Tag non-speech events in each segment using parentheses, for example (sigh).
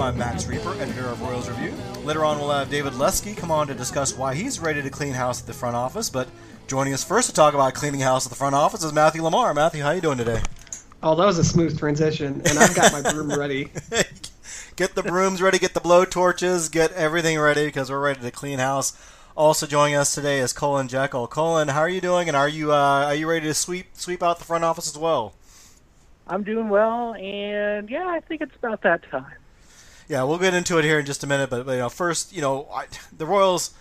I'm Max Rieper, editor of Royals Review. Later on, we'll have David Lesky come on to discuss why he's ready to clean house at the front office. But joining us first to talk about cleaning house at the front office is Matthew LaMar. Matthew, how are you doing today? Oh, that was a smooth transition, and I've got my broom ready. (laughs) get the brooms ready, get the blow torches, get everything ready because we're ready to clean house. Also joining us today is Cullen Jekel. Cullen, how are you doing? And are you uh, are you ready to sweep sweep out the front office as well? I'm doing well, and yeah, I think it's about that time. Yeah, we'll get into it here in just a minute, but, but you know, first, you know, I, the Royals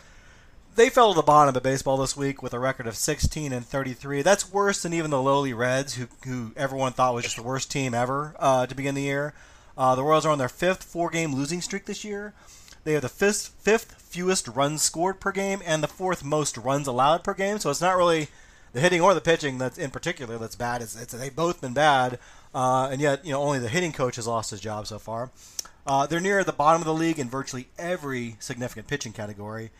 they fell to the bottom of baseball this week with a record of 16 and 33. That's worse than even the lowly Reds, who who everyone thought was just the worst team ever uh, to begin the year. Uh, the Royals are on their fifth four-game losing streak this year. They have the fifth fifth fewest runs scored per game and the fourth most runs allowed per game. So it's not really the hitting or the pitching that's in particular that's bad. It's, it's they've both been bad. Uh, and yet, you know, only the hitting coach has lost his job so far. Uh, they're near the bottom of the league in virtually every significant pitching category,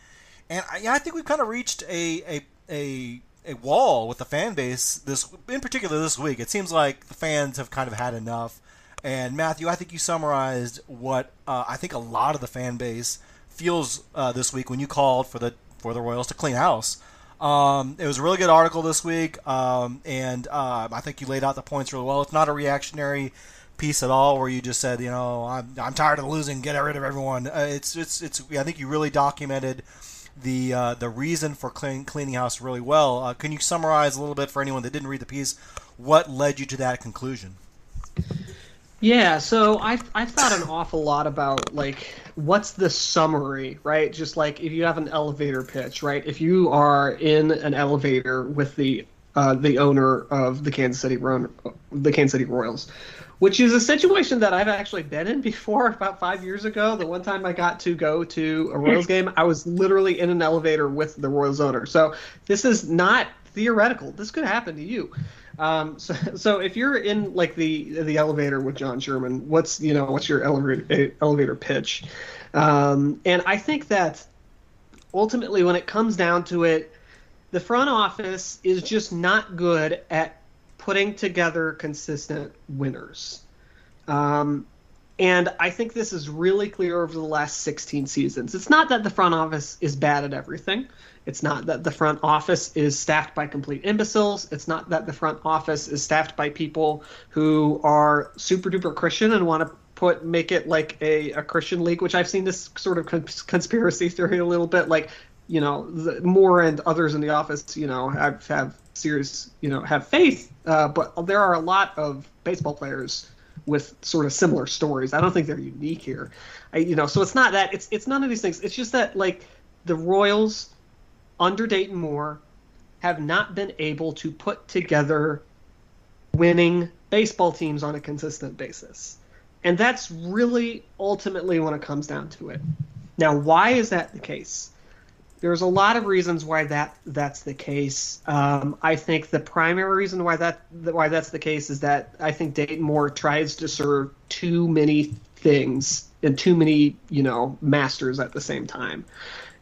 and I, I think we've kind of reached a, a a a wall with the fan base. This, in particular, this week, it seems like the fans have kind of had enough. And Matthew, I think you summarized what uh, I think a lot of the fan base feels uh, this week when you called for the for the Royals to clean house. Um, it was a really good article this week, um, and uh, I think you laid out the points really well. It's not a reactionary piece at all, where you just said, you know, I'm, I'm tired of losing, get rid of everyone. Uh, it's it's it's. I think you really documented the uh, the reason for clean, cleaning house really well. Uh, can you summarize a little bit for anyone that didn't read the piece what led you to that conclusion? Yeah, so I've I've thought an awful lot about like what's the summary, right? Just like if you have an elevator pitch, right? If you are in an elevator with the uh, the owner of the Kansas City Ro- the Kansas City Royals, which is a situation that I've actually been in (laughs) before about five years ago. The one time I got to go to a Royals (laughs) game, I was literally in an elevator with the Royals owner. So this is not theoretical. This could happen to you. Um, so, (laughs) so if you're in like the the elevator with John Sherman, what's you know what's your elevator elevator pitch? Um, and I think that ultimately, when it comes down to it, the front office is just not good at putting together consistent winners. Um, and I think this is really clear over the last 16 seasons. It's not that the front office is bad at everything. It's not that the front office is staffed by complete imbeciles. It's not that the front office is staffed by people who are super duper Christian and want to put make it like a, a Christian league, which I've seen this sort of cons- conspiracy theory a little bit. Like, you know, the, Moore and others in the office, you know, have have serious, you know, have faith. Uh, but there are a lot of baseball players with sort of similar stories. I don't think they're unique here. I, you know, so it's not that. It's it's none of these things. It's just that like the Royals under Dayton Moore have not been able to put together winning baseball teams on a consistent basis. And that's really ultimately when it comes down to it. Now, why is that the case? There's a lot of reasons why that that's the case. Um, I think the primary reason why that why that's the case is that I think Dayton Moore tries to serve too many things and too many you know masters at the same time.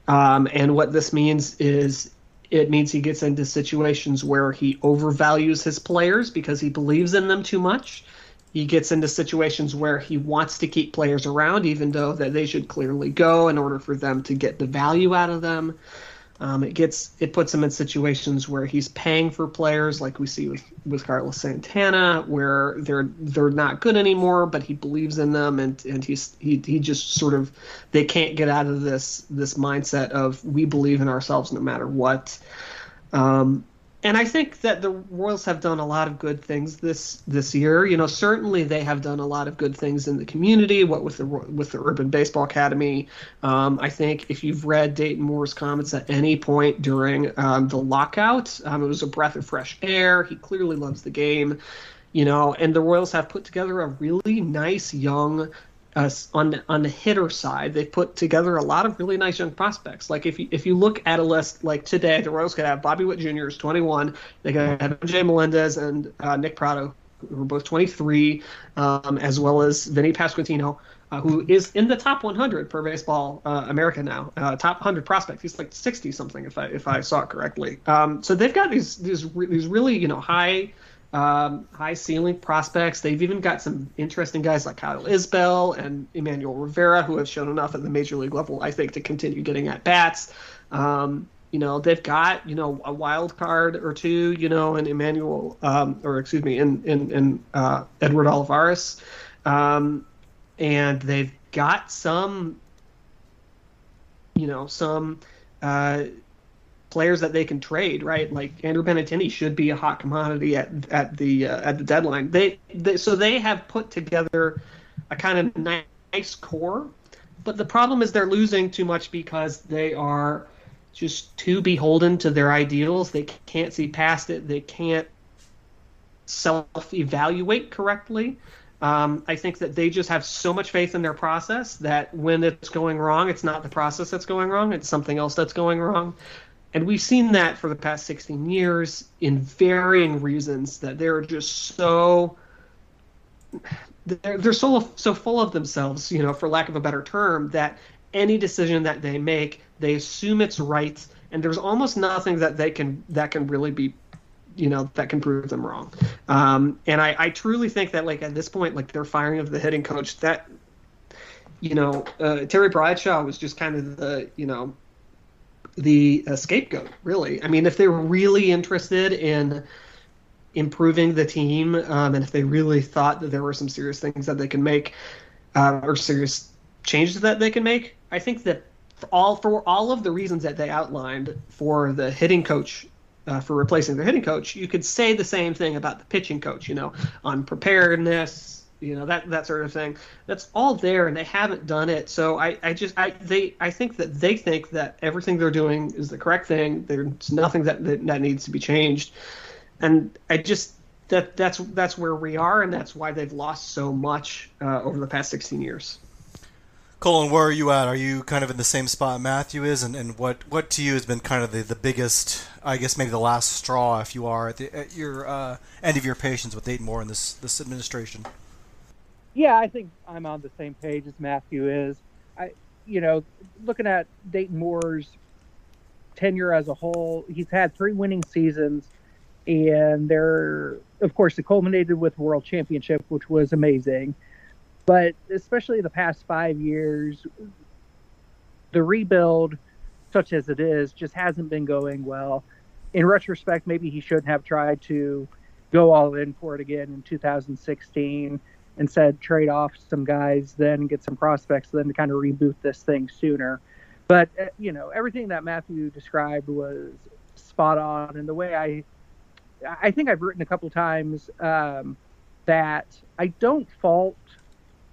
Um, and what this means is it means he gets into situations where he overvalues his players because he believes in them too much. He gets into situations where he wants to keep players around, even though that they should clearly go in order for them to get the value out of them. Um, it gets it puts him in situations where he's paying for players, like we see with, with Carlos Santana, where they're they're not good anymore, but he believes in them, and and he's he he just sort of they can't get out of this this mindset of we believe in ourselves no matter what. Um, and I think that the Royals have done a lot of good things this this year. You know, certainly they have done a lot of good things in the community. What with the with the Urban Baseball Academy, um, I think if you've read Dayton Moore's comments at any point during um, the lockout, um, it was a breath of fresh air. He clearly loves the game, you know. And the Royals have put together a really nice young uh, on on the hitter side, they've put together a lot of really nice young prospects. Like if you if you look at a list like today, the Royals could have Bobby Witt Jr. is 21. They could have MJ Melendez and uh, Nick Pratto, who are both 23, um, as well as Vinny Pasquantino, uh, who is in the top 100 per Baseball uh, America now, uh, top 100 prospect. He's like 60 something if I if I saw it correctly. Um, so they've got these these these really you know high um, high ceiling prospects. They've even got some interesting guys like Kyle Isbel and Emmanuel Rivera who have shown enough at the major league level, I think, to continue getting at bats. Um, you know, they've got you know a wild card or two, you know, in Emmanuel, um, or excuse me, in in, in uh, Edward Olivares, um, and they've got some, you know, some. Uh, players that they can trade, right? Like Andrew Benintendi should be a hot commodity at at the uh, at the deadline. They, they so they have put together a kind of nice core, but the problem is they're losing too much because they are just too beholden to their ideals. They can't see past it. They can't self-evaluate correctly. Um, I think that they just have so much faith in their process that when it's going wrong, it's not the process that's going wrong; it's something else that's going wrong. And we've seen that for the past 16 years in varying reasons that they're just so they're, they're so so full of themselves, you know, for lack of a better term, that any decision that they make, they assume it's right, and there's almost nothing that they can that can really be, you know, that can prove them wrong. Um, and I, I truly think that like at this point, like their firing of the hitting coach, that you know, uh, Terry Bradshaw was just kind of the you know the uh, scapegoat, really. I mean, if they were really interested in improving the team, um, and if they really thought that there were some serious things that they can make, uh, or serious changes that they can make, I think that for all for all of the reasons that they outlined for the hitting coach. Uh, for replacing their hitting coach, you could say the same thing about the pitching coach. You know, unpreparedness, you know that that sort of thing. That's all there and they haven't done it. So i i just i they i think that they think that everything they're doing is the correct thing. There's nothing that that, that needs to be changed. And i just that that's that's where we are and that's why they've lost so much uh, over the past 16 years. Cullen, where are you at? Are you kind of in the same spot Matthew is, and, and what what to you has been kind of the, the biggest, I guess maybe the last straw, if you are at, the, at your uh, end of your patience with Dayton Moore in this this administration? Yeah, I think I'm on the same page as Matthew is. I, you know, looking at Dayton Moore's tenure as a whole, he's had three winning seasons, and they're, of course, it culminated with World Championship, which was amazing. But especially the past five years, the rebuild, such as it is, just hasn't been going well. In retrospect, maybe he shouldn't have tried to go all in for it again in 2016 instead trade off some guys then get some prospects then to kind of reboot this thing sooner. But uh, you know everything that matthew described was spot on. And the way i i think i've written a couple times um, that i don't fault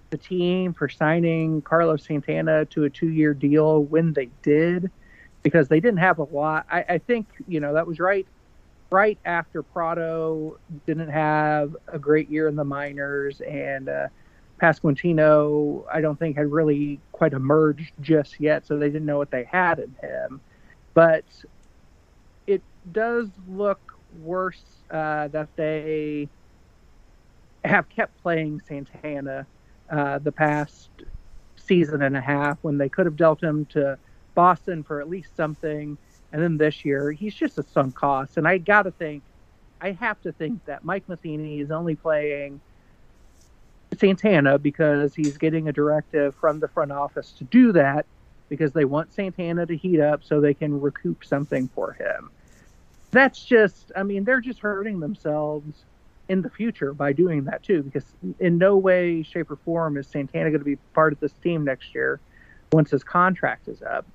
the team for signing carlos santana to a two-year deal when they did because they didn't have a lot. I, I think you know that was right right after Pratto didn't have a great year in the minors, and uh, Pasquantino, I don't think had really quite emerged just yet, so they didn't know what they had in him. But it does look worse uh, that they have kept playing Santana uh, the past season and a half when they could have dealt him to Boston for at least something and then this year, he's just a sunk cost. And I got to think, I have to think that Mike Matheny is only playing Santana because he's getting a directive from the front office to do that. because they want Santana to heat up so they can recoup something for him. That's just, I mean, they're just hurting themselves in the future by doing that too, because in no way, shape, or form is Santana going to be part of this team next year once his contract is up.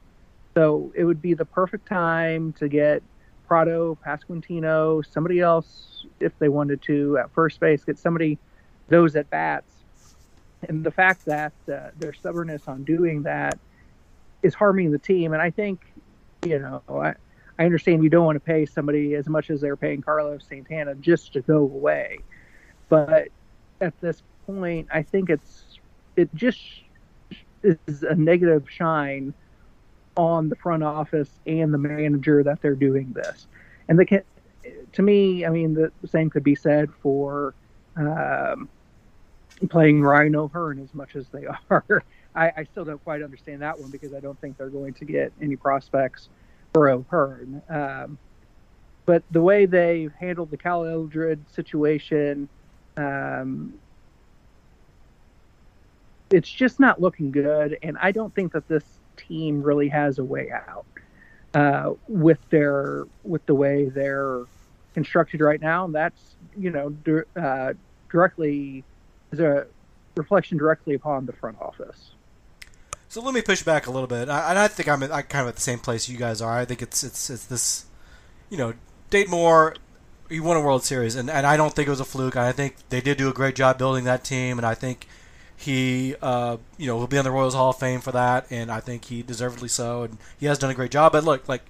So it would be the perfect time to get Pratto, Pasquantino, somebody else, if they wanted to, at first base, get somebody those at bats. And the fact that uh, their stubbornness on doing that is harming the team. And I think, you know, I, I understand you don't want to pay somebody as much as they're paying Carlos Santana just to go away. But at this point, I think it's it just is a negative shine on the front office and the manager that they're doing this. And the to me, I mean, the same could be said for um, playing Ryan O'Hearn as much as they (laughs) are. I, I, still don't quite understand that one because I don't think they're going to get any prospects for O'Hearn. Um, but the way they handled the Cal Eldred situation, um, it's just not looking good. And I don't think that this team really has a way out uh, with their with the way they're constructed right now. And that's you know di- uh, directly is a reflection directly upon the front office. So let me push back a little bit, I, I think I'm, I'm kind of at the same place you guys are. I think it's it's it's this, you know, Date Moore. He won a World Series, and, and I don't think it was a fluke. I think they did do a great job building that team, and I think he, uh, you know, will be on the Royals Hall of Fame for that, and I think he deservedly so, and he has done a great job. But look, like,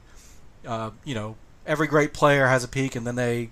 uh, you know, every great player has a peak, and then they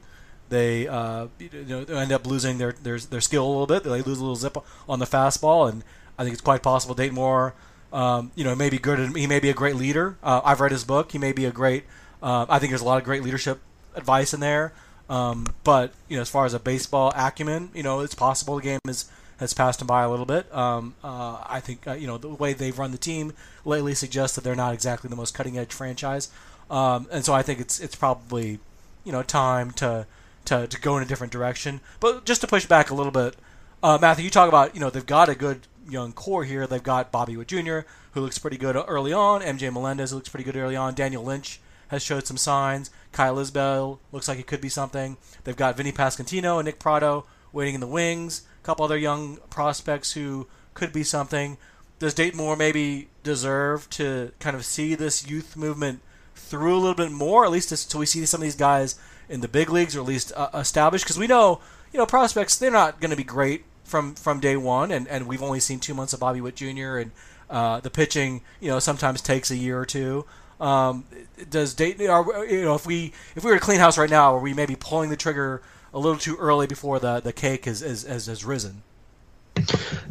they uh, you know end up losing their, their their skill a little bit. They lose a little zip on the fastball, and I think it's quite possible Dayton Moore um, you know, may be good. He may be a great leader. Uh, I've read his book. He may be a great. Uh, I think there's a lot of great leadership advice in there. Um, but you know, as far as a baseball acumen, you know, it's possible the game is has passed him by a little bit. Um, uh, I think uh, you know the way they've run the team lately suggests that they're not exactly the most cutting edge franchise, um, and so I think it's it's probably you know time to to, to go in a different direction. But just to push back a little bit, uh, Matthew, you talk about you know they've got a good young core here. They've got Bobby Witt Jr., who looks pretty good early on. MJ Melendez looks pretty good early on. Daniel Lynch has showed some signs. Kyle Isbel looks like he could be something. They've got Vinny Pasquantino and Nick Pratto waiting in the wings. A couple other young prospects who could be something. Does Dayton Moore maybe deserve to kind of see this youth movement through a little bit more, at least until we see some of these guys in the big leagues or at least uh, established? Because we know, you know, prospects they're not going to be great from from day one, and, and we've only seen two months of Bobby Witt Jr. and uh, the pitching, you know, sometimes takes a year or two. Um, does Dayton, are, you know, if we if we were to clean house right now, are we maybe pulling the trigger a little too early before the the cake has has, has, risen?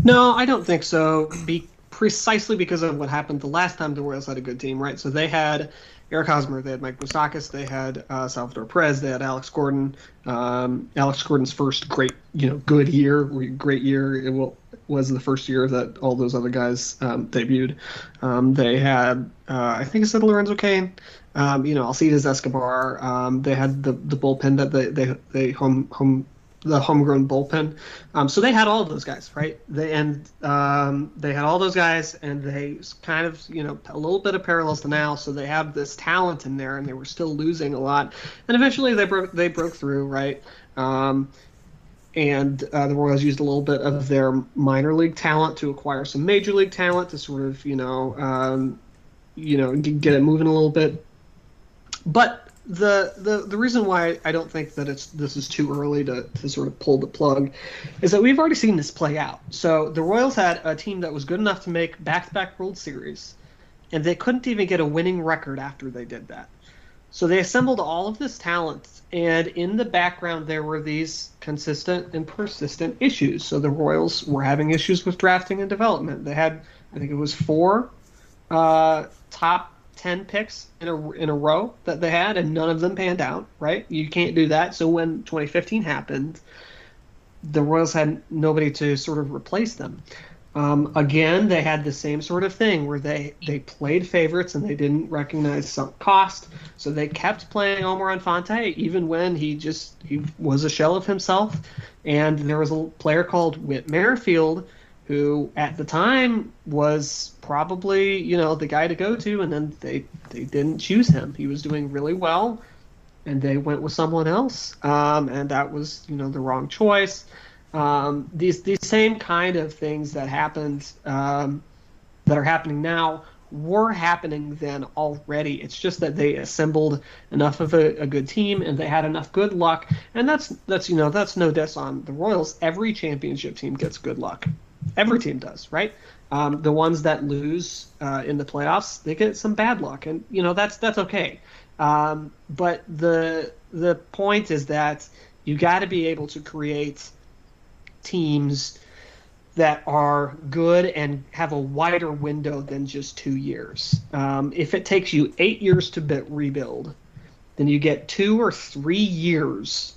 No, I don't think so. Be precisely because of what happened the last time the Royals had a good team, right? So they had Eric Hosmer, they had Mike Moustakas, they had uh, Salvador Perez, they had Alex Gordon. Um, Alex Gordon's first great, you know, good year, great year. It will, was the first year that all those other guys um, debuted. Um, they had, uh, I think I said Lorenzo Cain. Um, you know, Alcides Escobar. Um, they had the the bullpen that they they they home home the homegrown bullpen. Um, so they had all of those guys, right? They and um, they had all those guys, and they kind of you know a little bit of parallels to now. So they have this talent in there, and they were still losing a lot. And eventually they broke they broke through, right? Um, and uh, the Royals used a little bit of their minor league talent to acquire some major league talent to sort of you know um, you know get it moving a little bit. But the, the the reason why I don't think that it's this is too early to, to sort of pull the plug is that we've already seen this play out. So the Royals had a team that was good enough to make back-to-back World Series, and they couldn't even get a winning record after they did that. So they assembled all of this talent, and in the background there were these consistent and persistent issues. So the Royals were having issues with drafting and development. They had, I think it was four uh, top 10 picks in a, in a row that they had, and none of them panned out, right? You can't do that. So when 2015 happened, the Royals had nobody to sort of replace them. Um, again, they had the same sort of thing where they, they played favorites and they didn't recognize sunk cost, so they kept playing Omar Infante even when he just he was a shell of himself. And there was a player called Whit Merrifield who at the time was probably you know the guy to go to, and then they they didn't choose him. He was doing really well, and they went with someone else, um, and that was you know the wrong choice. Um, these these same kind of things that happened um, that are happening now were happening then already. It's just that they assembled enough of a, a, good team and they had enough good luck. And that's that's you know that's no diss on the Royals. Every championship team gets good luck. Every team does, right? Um, the ones that lose uh, in the playoffs, they get some bad luck, and you know that's that's okay. Um, but the the point is that you got to be able to create teams that are good and have a wider window than just two years. Um, if it takes you eight years to be- rebuild, then you get two or three years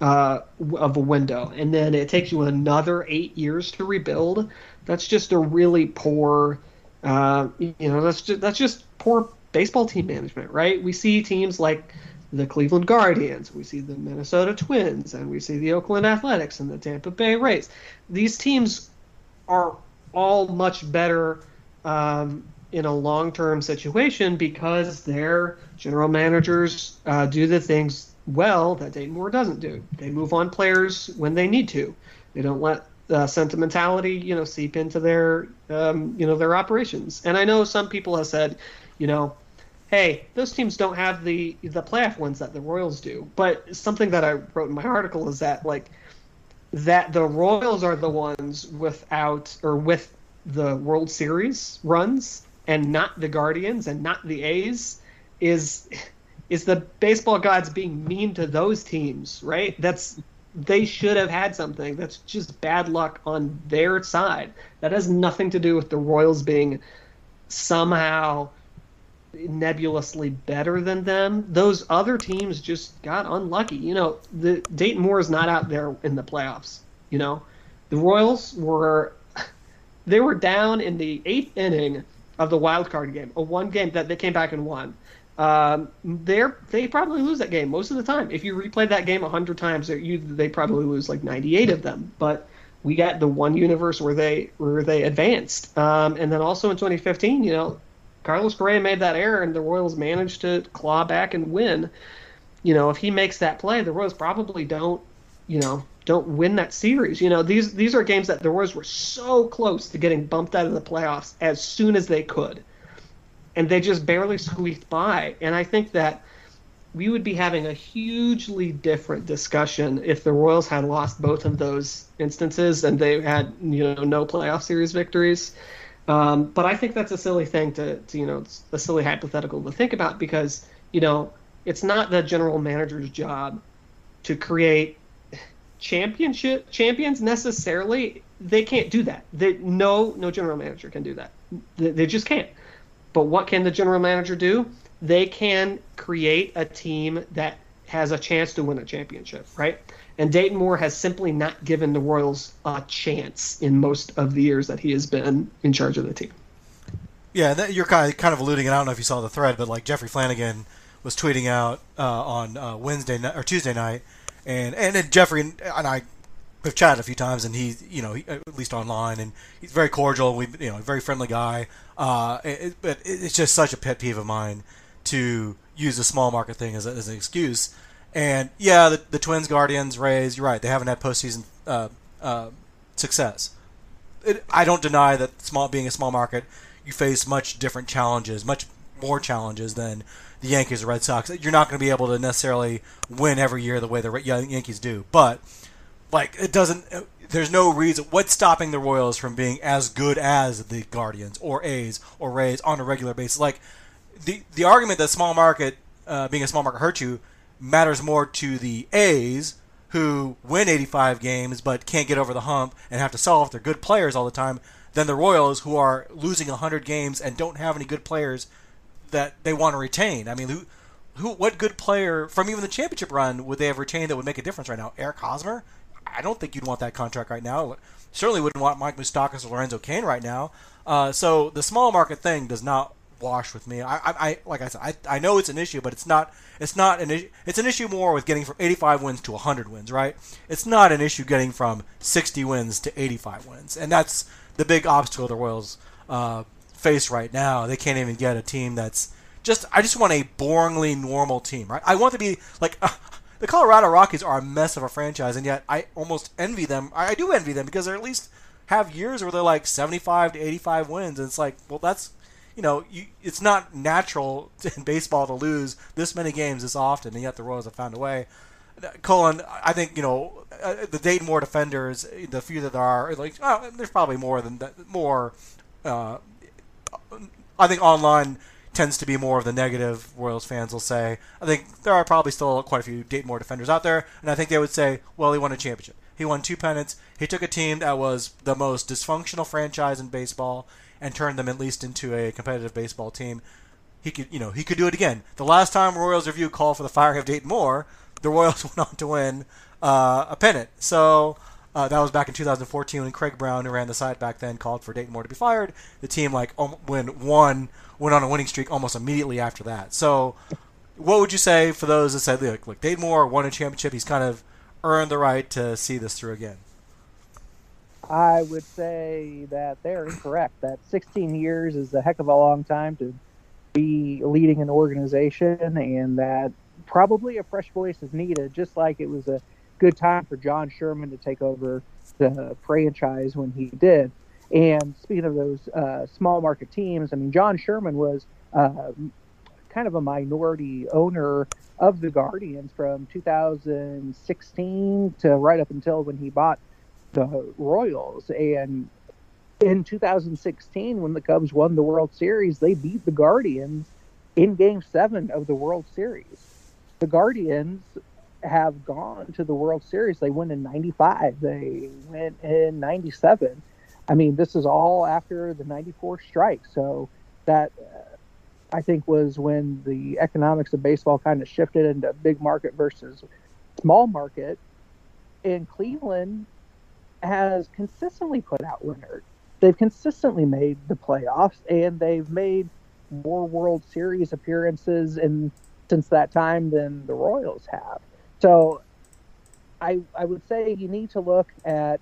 uh, of a window, and then it takes you another eight years to rebuild. That's just a really poor, uh, you know, that's just that's just poor baseball team management, right? We see teams like the Cleveland Guardians, we see the Minnesota Twins, and we see the Oakland Athletics and the Tampa Bay Rays. These teams are all much better um, in a long-term situation because their general managers uh, do the things well that Dayton Moore doesn't do. They move on players when they need to. They don't let uh, sentimentality, you know, seep into their, um, you know, their operations. And I know some people have said, you know, hey, those teams don't have the the playoff wins that the Royals do. But something that I wrote in my article is that like that the Royals are the ones without or with the World Series runs and not the Guardians and not the A's is is the baseball gods being mean to those teams, right? That's they should have had something. That's just bad luck on their side. That has nothing to do with the Royals being somehow nebulously better than them. Those other teams just got unlucky. You know, the Dayton Moore is not out there in the playoffs. You know, the Royals were (laughs) they were down in the eighth inning of the wild card game, a one game that they came back and won um, they're they probably lose that game most of the time. If you replay that game hundred times, you they probably lose like ninety eight of them. But we got the one universe where they where they advanced, um, and then also in 2015, you know, Carlos Correa made that error, and the Royals managed to claw back and win. You know, if he makes that play, the Royals probably don't, you know, don't win that series. You know, these these are games that the Royals were so close to getting bumped out of the playoffs as soon as they could and they just barely squeaked by. And I think that we would be having a hugely different discussion if the Royals had lost both of those instances and they had you know no playoff series victories. Um, but I think that's a silly thing to, to you know it's a silly hypothetical to think about because you know it's not the general manager's job to create championship champions necessarily. They can't do that. They, no no general manager can do that. They, they just can't. But what can the general manager do? They can create a team that has a chance to win a championship, right? And Dayton Moore has simply not given the Royals a chance in most of the years that he has been in charge of the team. Yeah, that, you're kind of, kind of alluding. I don't know if you saw the thread, but like Jeffrey Flanagan was tweeting out uh, on uh, Wednesday night, or Tuesday night, and and Jeffrey and I we've chatted a few times, and he's you know he, at least online, and he's very cordial. We you know very friendly guy. Uh, it, but it's just such a pet peeve of mine to use the small market thing as, as an excuse. And yeah, the, the Twins, Guardians, Rays, you're right. They haven't had postseason uh, uh, success. It, I don't deny that small being a small market, you face much different challenges, much more challenges than the Yankees or Red Sox. You're not going to be able to necessarily win every year the way the Yankees do, but like it doesn't. There's no reason. What's stopping the Royals from being as good as the Guardians or A's or Rays on a regular basis? Like the the argument that small market uh, being a small market hurts you matters more to the A's who win 85 games but can't get over the hump and have to sell off their good players all the time than the Royals who are losing 100 games and don't have any good players that they want to retain. I mean, who, who, what good player from even the championship run would they have retained that would make a difference right now? Eric Hosmer? I don't think you'd want that contract right now. Certainly wouldn't want Mike Moustakas or Lorenzo Cain right now. Uh, so the small market thing does not wash with me. I, I, I like I said, I, I know it's an issue, but it's not. It's not an issue. It's an issue more with getting from 85 wins to 100 wins, right? It's not an issue getting from 60 wins to 85 wins, and that's the big obstacle the Royals uh, face right now. They can't even get a team that's just. I just want a boringly normal team, right? I want to be like. (laughs) Uh, the Colorado Rockies are a mess of a franchise, and yet I almost envy them. I, I do envy them because they're at least have years where they're like 75 to 85 wins, and it's like, well, that's you know, you, it's not natural (laughs) in baseball to lose this many games this often, and yet the Royals have found a way. Cullen, I think you know uh, the Dayton Moore defenders, the few that there are, like oh, there's probably more than that, more. Uh, I think online tends to be more of the negative. Royals fans will say. I think there are probably still quite a few Dayton Moore defenders out there, and I think they would say, well, he won a championship. He won two pennants. He took a team that was the most dysfunctional franchise in baseball and turned them at least into a competitive baseball team. He could, you know, he could do it again. The last time Royals Review called for the firing of Dayton Moore, the Royals (laughs) went on to win uh, a pennant. So uh, that was back in 2014 when Craig Brown, who ran the site back then, called for Dayton Moore to be fired. The team, like, um, one went on a winning streak almost immediately after that. So, what would you say for those that said, look, look Dayton Moore won a championship. He's kind of earned the right to see this through again. I would say that they're incorrect. That 16 years is a heck of a long time to be leading an organization, and that probably a fresh voice is needed, just like it was a good time for John Sherman to take over the franchise when he did. And speaking of those uh, small market teams, I mean, John Sherman was uh, kind of a minority owner of the Guardians from 2016 to right up until when he bought the Royals. And in 2016, when the Cubs won the World Series, they beat the Guardians in Game 7 of the World Series. The Guardians have gone to the World Series. They went in 95, they went in 97. I mean, this is all after the 94 strike. So that. Uh, I think was when the economics of baseball kind of shifted into big market versus small market. And Cleveland has consistently put out winners. They've consistently made the playoffs, and they've made more World Series appearances in since that time than the Royals have. So, I I would say you need to look at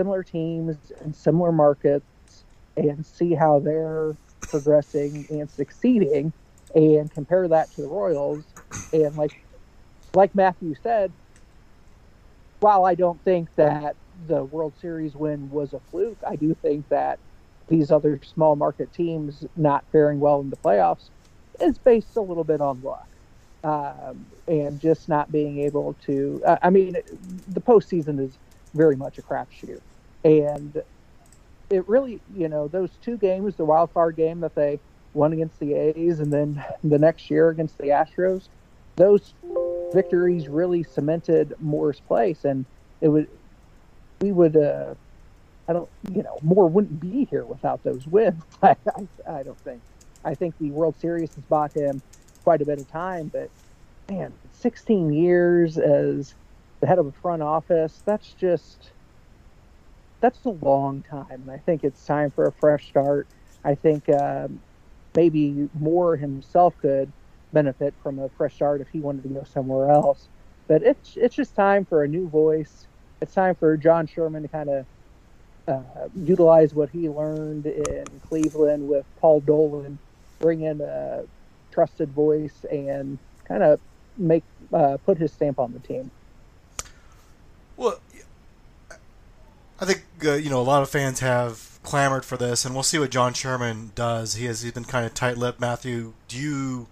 similar teams and similar markets and see how they're progressing and succeeding, and compare that to the Royals. And like like Matthew said, while I don't think that the World Series win was a fluke. I do think that these other small market teams not faring well in the playoffs is based a little bit on luck um, and just not being able to. Uh, I mean, the postseason is very much a crapshoot, and it really, you know, those two games, the wild card game that they won against the A's, and then the next year against the Astros, those victories really cemented Moore's place, and it would, we would, uh, I don't, you know, Moore wouldn't be here without those wins. (laughs) I, I, I don't think. I think the World Series has bought him quite a bit of time, but man, 16 years as the head of a front office, that's just, that's a long time. I think it's time for a fresh start. I think um, maybe Moore himself could benefit from a fresh start if he wanted to go somewhere else. But it's it's just time for a new voice, it's time for John Sherman to kind of uh, utilize what he learned in Cleveland with Paul Dolan, bring in a trusted voice, and kind of make uh, put his stamp on the team. Well, I think uh, you know a lot of fans have clamored for this, and we'll see what John Sherman does. He has he's been kind of tight-lipped. Matthew, do you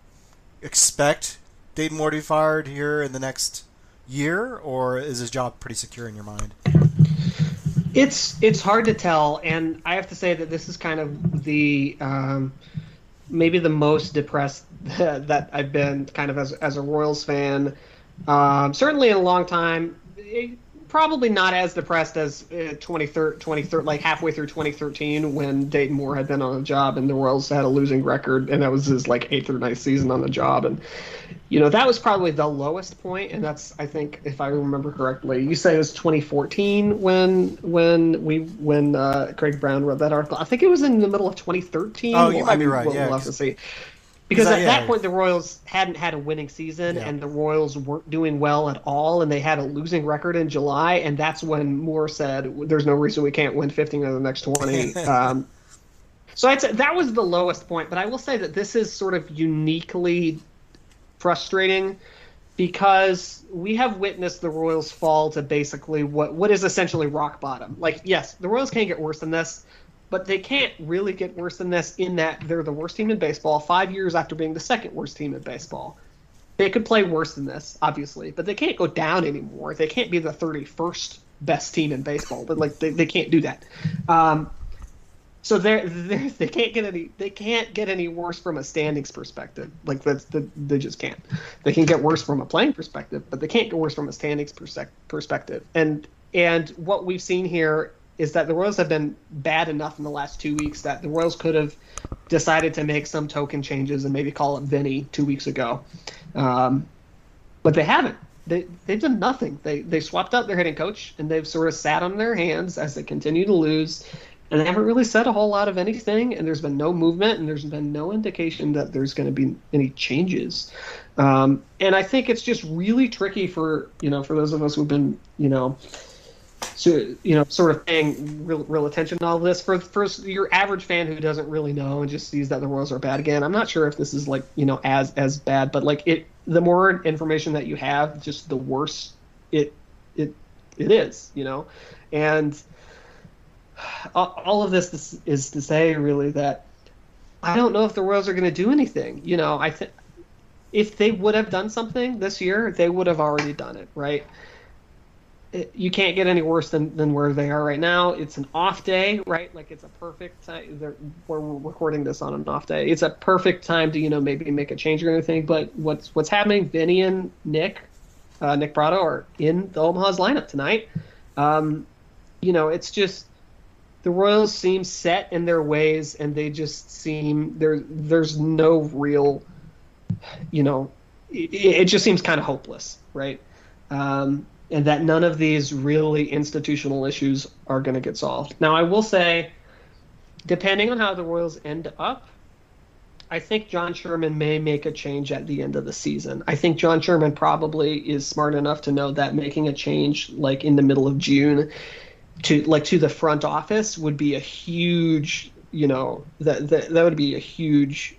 expect Dayton Moore to be fired here in the next year, or is his job pretty secure in your mind? It's it's hard to tell, and I have to say that this is kind of the um, maybe the most depressed (laughs) that I've been kind of as as a Royals fan, um, certainly in a long time. It, probably not as depressed as uh, 2013, like halfway through 2013 when Dayton Moore had been on the job and the Royals had a losing record, and that was his like eighth or ninth season on the job, and you know that was probably the lowest point, and that's I think if I remember correctly, you say it was 2014 when when we when uh, Craig Brown wrote that article. I think it was in the middle of 2013. Oh, you Well, might I be mean, right, We'll, yeah, we'll have to see. Because at that point, the Royals hadn't had a winning season, Yeah. and the Royals weren't doing well at all, and they had a losing record in July, and that's when Moore said, "There's no reason we can't win 15 of the next 20." (laughs) um, so I'd say that was the lowest point, but I will say that this is sort of uniquely frustrating because we have witnessed the Royals fall to basically what what is essentially rock bottom. Like, yes, the Royals can't get worse than this, but they can't really get worse than this in that they're the worst team in baseball five years after being the second worst team in baseball. They could play worse than this, obviously, but they can't go down anymore. They can't be the 31st best team in baseball, but like they, they can't do that. Um, so they're, they're (laughs) they can't get any they can't get any worse from a standings perspective. Like that's the, they just can't. They can get worse from a playing perspective, but they can't get worse from a standings perspective. And and what we've seen here is that the Royals have been bad enough in the last two weeks that the Royals could have decided to make some token changes and maybe call it Vinny two weeks ago, um, but they haven't. They they've done nothing. They they swapped out their hitting coach and they've sort of sat on their hands as they continue to lose and they haven't really said a whole lot of anything and there's been no movement and there's been no indication that there's going to be any changes um, and i think it's just really tricky for you know for those of us who've been you know so you know sort of paying real, real attention to all this for for your average fan who doesn't really know and just sees that the royals are bad again i'm not sure if this is like you know as as bad but like it the more information that you have just the worse it it it is you know and all of this is, is to say really that I don't know if the Royals are going to do anything. You know, I think if they would have done something this year, they would have already done it, right? You can't get any worse than, than where they are right now. It's an off day, right? Like it's a perfect time. We're recording this on an off day. It's a perfect time to you know maybe make a change or anything. But what's what's happening? Vinny and Nick, uh, Nick Pratto are in the Omaha's lineup tonight. Um, you know, it's just the Royals seem set in their ways, and they just seem there. There's no real, you know, it, it just seems kind of hopeless, right? Um, and that none of these really institutional issues are going to get solved. Now, I will say, depending on how the Royals end up, I think John Sherman may make a change at the end of the season. I think John Sherman probably is smart enough to know that making a change like in the middle of June to like to the front office would be a huge, you know, that that, that would be a huge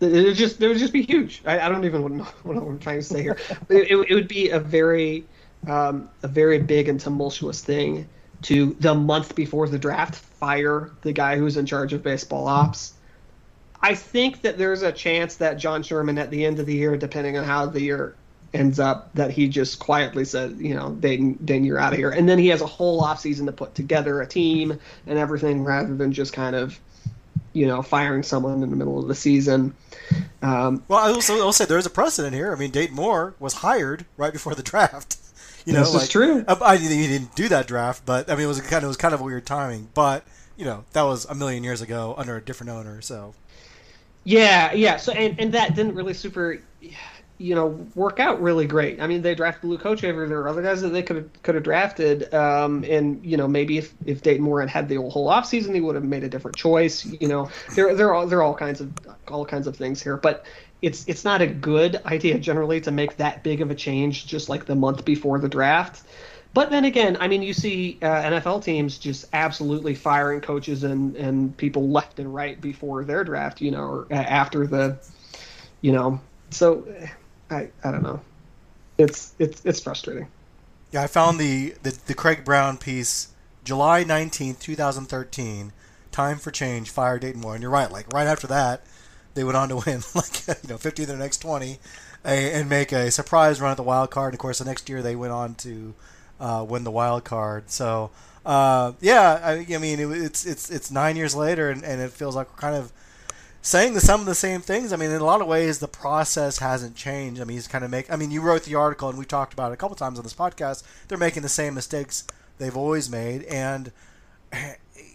it would just it would just be huge. I, I don't even know (laughs) what I'm trying to say here. it, it, it would be a very um, a very big and tumultuous thing to the month before the draft fire the guy who's in charge of baseball ops. I think that there's a chance that John Sherman at the end of the year, depending on how the year ends up, that he just quietly said, you know, Dayton, Dayton, you're out of here. And then he has a whole offseason to put together a team and everything rather than just kind of, you know, firing someone in the middle of the season. Um, Well, I also will say there's a precedent here. I mean, Dayton Moore was hired right before the draft. You know, This is true. I, I, he didn't do that draft, but I mean, it was kind of it was kind of weird timing. But you know, that was a million years ago under a different owner. So Yeah, yeah. So and, and that didn't really super, you know, work out really great. I mean, they drafted Luke Coach over there. Other guys that they could have could have drafted, um, and you know, maybe if, if Dayton Moore had had the whole offseason, he would have made a different choice. You know, there there are there are all kinds of all kinds of things here, but it's it's not a good idea generally to make that big of a change just like the month before the draft. But then again, I mean, you see uh, NFL teams just absolutely firing coaches and, and people left and right before their draft, you know, or after the, you know. So, eh, I I don't know. It's it's it's frustrating. yeah, I found the the, the Craig Brown piece, July nineteenth, two thousand thirteen. Time for change. Fire Dayton Moore, and you're right. Like right after that, they went on to (laughs) win like you know 15 of their next 20, and make a surprise run at the wild card. And of course, the next year they went on to uh, win the wild card. So uh, yeah, I, I mean it, it's it's it's nine years later, and, and it feels like we're kind of saying the, some of the same things. I mean, in a lot of ways, the process hasn't changed. I mean, he's kind of make. I mean, you wrote the article, and we talked about it a couple times on this podcast. They're making the same mistakes they've always made, and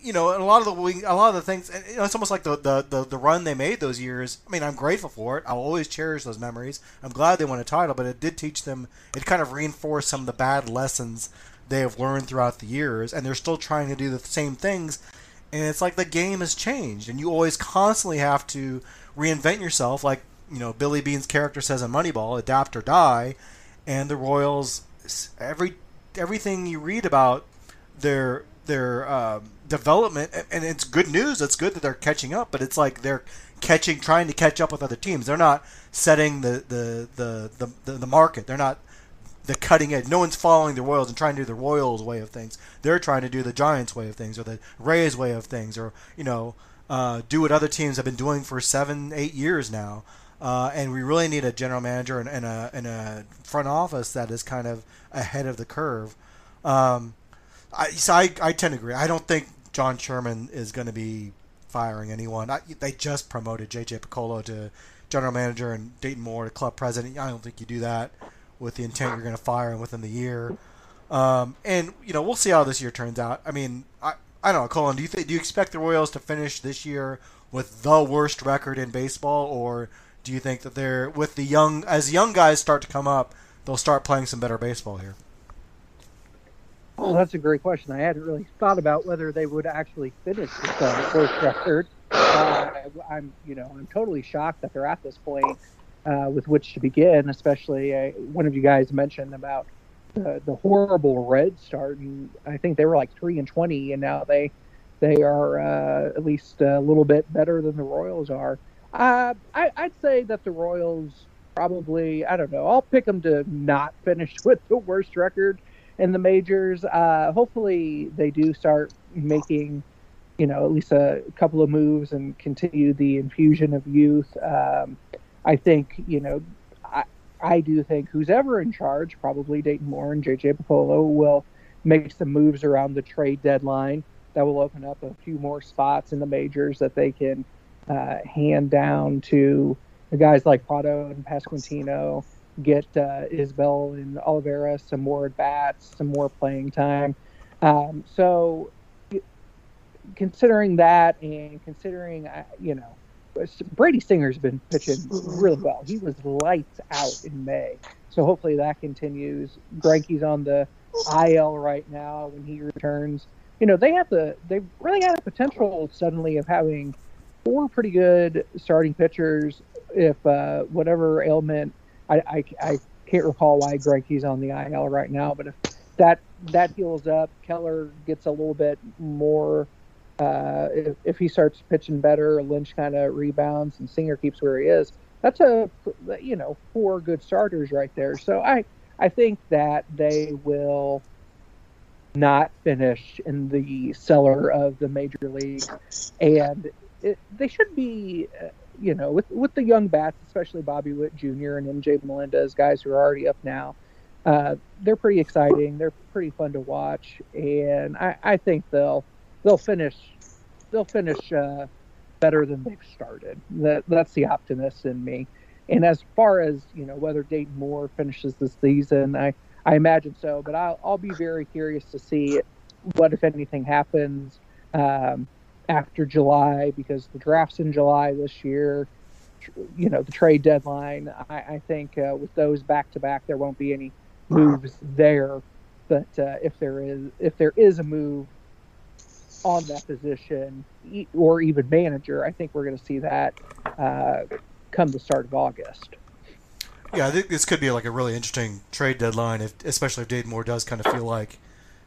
you know, a lot of the a lot of the things. You know, it's almost like the, the the the run they made those years. I mean, I'm grateful for it. I'll always cherish those memories. I'm glad they won a title, but it did teach them. It kind of reinforced some of the bad lessons they have learned throughout the years, and they're still trying to do the same things and it's like the game has changed, and you always constantly have to reinvent yourself. Like you know, Billy Beane's character says in Moneyball, "Adapt or die," and the Royals, every everything you read about their their uh, development, and it's good news. It's good that they're catching up, but it's like they're catching, trying to catch up with other teams. They're not setting the the the the, the, market. They're not the cutting edge. No one's following the Royals and trying to do the Royals way of things. They're trying to do the Giants way of things or the Rays way of things or you know uh, do what other teams have been doing for seven, eight years now. Uh, and we really need a general manager and, and, a, and a front office that is kind of ahead of the curve. Um, I, so I, I tend to agree. I don't think John Sherman is going to be firing anyone. I, they just promoted J.J. Picollo to general manager and Dayton Moore to club president. I don't think you do that with the intent you're going to fire him within the year. Um, and you know we'll see how this year turns out. I mean, I I don't know, Cullen. Do you think do you expect the Royals to finish this year with the worst record in baseball, or do you think that they're with the young as young guys start to come up, they'll start playing some better baseball here? Oh, that's a great question. I hadn't really thought about whether they would actually finish with the worst record. Uh, I'm, you know, I'm totally shocked that they're at this point uh, with which to begin. Especially uh, one of you guys mentioned about the, the horrible red start, and I think they were like three and twenty, and now they they are uh, at least a little bit better than the Royals are. Uh, I, I'd say that the Royals probably I don't know. I'll pick them to not finish (laughs) with the worst record in the majors. Uh, hopefully, they do start making you know at least a couple of moves and continue the infusion of youth. Um, I think you know, I I do think who's ever in charge, probably Dayton Moore and JJ Picollo, will make some moves around the trade deadline that will open up a few more spots in the majors that they can uh, hand down to the guys like Pratto and Pasquantino, get uh, Isbel and Olivares some more at bats, some more playing time. Um, so, considering that and considering, uh, you know, Brady Singer's been pitching really well. He was lights out in May, so hopefully that continues. Greinke's on the IL right now when he returns. You know they have the they really had a potential suddenly of having four pretty good starting pitchers if uh, whatever ailment I, I, I can't recall why Greinke's on the IL right now, but if that that heals up, Keller gets a little bit more uh, if, if he starts pitching better, Lynch kind of rebounds and Singer keeps where he is. That's a you know four good starters right there. So I I think that they will not finish in the cellar of the major league, and it, they should be. You know, with with the young bats, especially Bobby Witt Jr. and MJ Melendez, guys who are already up now, uh, they're pretty exciting. They're pretty fun to watch, and I, I think they'll they'll finish they'll finish uh, better than they've started. That that's the optimist in me. And as far as you know, whether Dayton Moore finishes this season, I I imagine so. But I'll I'll be very curious to see what if anything happens um, after July because the draft's in July this year. You know the trade deadline. I, I think uh, with those back to back, there won't be any moves there. But uh, if there is if there is a move on that position or even manager. I think we're going to see that uh, come the start of August. Yeah, I think this could be like a really interesting trade deadline, if, especially if Dayton Moore does kind of feel like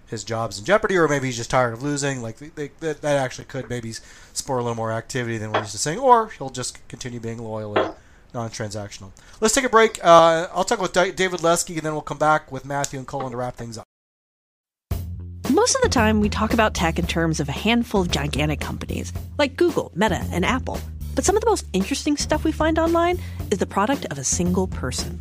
his job's in jeopardy, or maybe he's just tired of losing. Like they, that, that actually could maybe spur a little more activity than we're used to saying, or he'll just continue being loyal and non-transactional. Let's take a break. Uh, I'll talk with David Lesky, and then we'll come back with Matthew and Cullen to wrap things up. Most of the time, we talk about tech in terms of a handful of gigantic companies like Google, Meta, and Apple. But some of the most interesting stuff we find online is the product of a single person.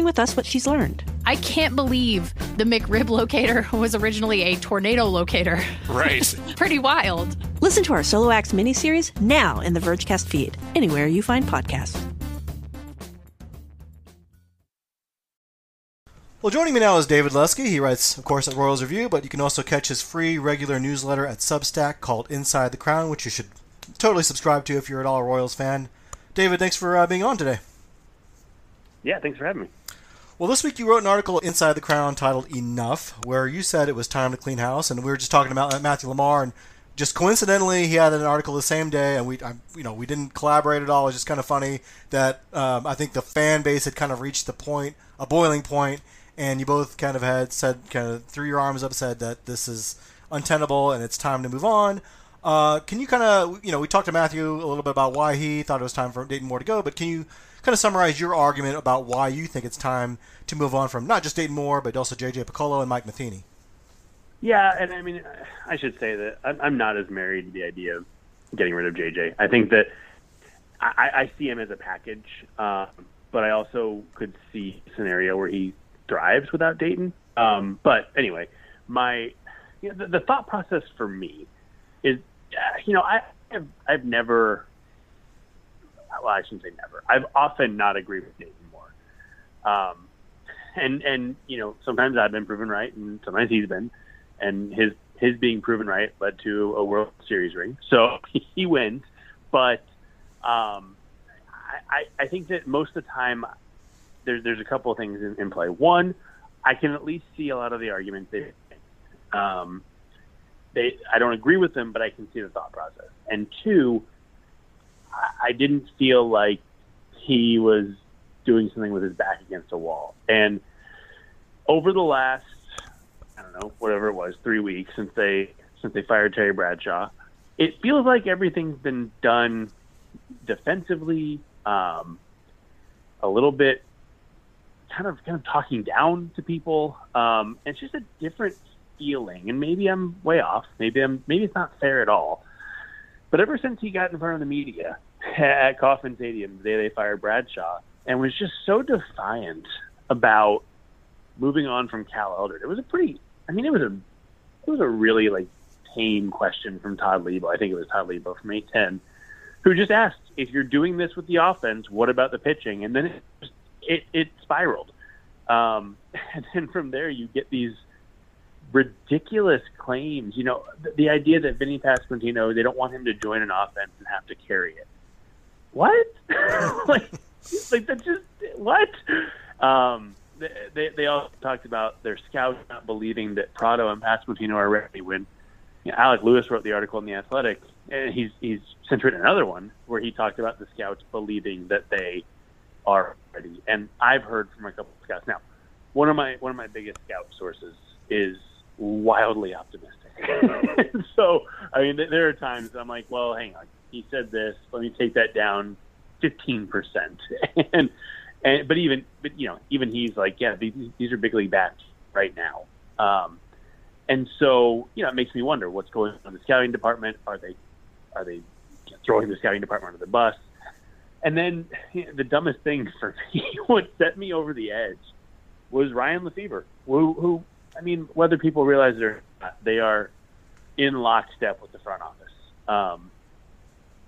with us what she's learned. I can't believe the McRib locator (laughs) was originally a tornado locator. Right. (laughs) Pretty wild. Listen to our Solo Acts miniseries now in the Vergecast feed, anywhere you find podcasts. Well, joining me now is David Lesky. He writes, of course, at Royals Review, but you can also catch his free regular newsletter at Substack called Inside the Crown, which you should totally subscribe to if you're at all a Royals fan. David, thanks for uh, being on today. Yeah, thanks for having me. Well, this week you wrote an article inside the Crown titled "Enough," where you said it was time to clean house, and we were just talking about Matthew LaMar, and just coincidentally he had an article the same day, and we, I, you know, we didn't collaborate at all. It was just kind of funny that um, I think the fan base had kind of reached the point, a boiling point, and you both kind of had said, kind of threw your arms up, said that this is untenable and it's time to move on. Uh, can you kind of, you know, we talked to Matthew a little bit about why he thought it was time for Dayton Moore to go, but can you kind of summarize your argument about why you think it's time to move on from not just Dayton Moore, but also J.J. Picollo and Mike Matheny? Yeah, and I mean, I should say that I'm not as married to the idea of getting rid of JJ. I think that I, I see him as a package, um, but I also could see a scenario where he thrives without Dayton. Um, but anyway, my you know, the, the thought process for me is, uh, you know, I have I've never, well, I shouldn't say never. I've often not agreed with Dayton Moore, um, and and you know, sometimes I've been proven right, and sometimes he's been and his his being proven right led to a World Series ring. So (laughs) he wins, but um, I, I think that most of the time there's there's a couple of things in, in play. One, I can at least see a lot of the arguments they um, they I don't agree with them, but I can see the thought process. And two, I, didn't feel like he was doing something with his back against a wall. And over the last I don't know, whatever it was, three weeks since they since they fired Terry Bradshaw. It feels like everything's been done defensively, um, a little bit kind of kind of talking down to people. Um, it's just a different feeling, and maybe I'm way off. Maybe I'm maybe it's not fair at all. But ever since he got in front of the media (laughs) at Kauffman Stadium the day they fired Bradshaw, and was just so defiant about moving on from Cal Eldred, it was a pretty. I mean, it was a it was a really like tame question from Todd Leabo. I think it was Todd Leabo from 810, who just asked, "If you're doing this with the offense, what about the pitching?" And then it it, it spiraled, um, (laughs) and then from there you get these ridiculous claims. You know, the, the idea that Vinny Pasquantino they don't want him to join an offense and have to carry it. What? (laughs) like, like that's just what? Um, they, they also talked about their scouts not believing that Pratto and Pasquantino are ready. When you know, Alec Lewis wrote the article in the Athletic, and he's he's since written another one where he talked about the scouts believing that they are ready. And I've heard from a couple of scouts now. One of my one of my biggest scout sources is wildly optimistic. (laughs) so I mean, there are times I'm like, well, hang on, he said this. Let me take that down fifteen percent, (laughs) and and but even but you know even he's like yeah these, these are big league bats right now. Um, and so you know it makes me wonder what's going on in the scouting department. Are they are they throwing the scouting department under the bus? And then you (laughs) know, the dumbest thing for me what set me over the edge was Ryan Lefebvre who, who I mean whether people realize it or not they are in lockstep with the front office um,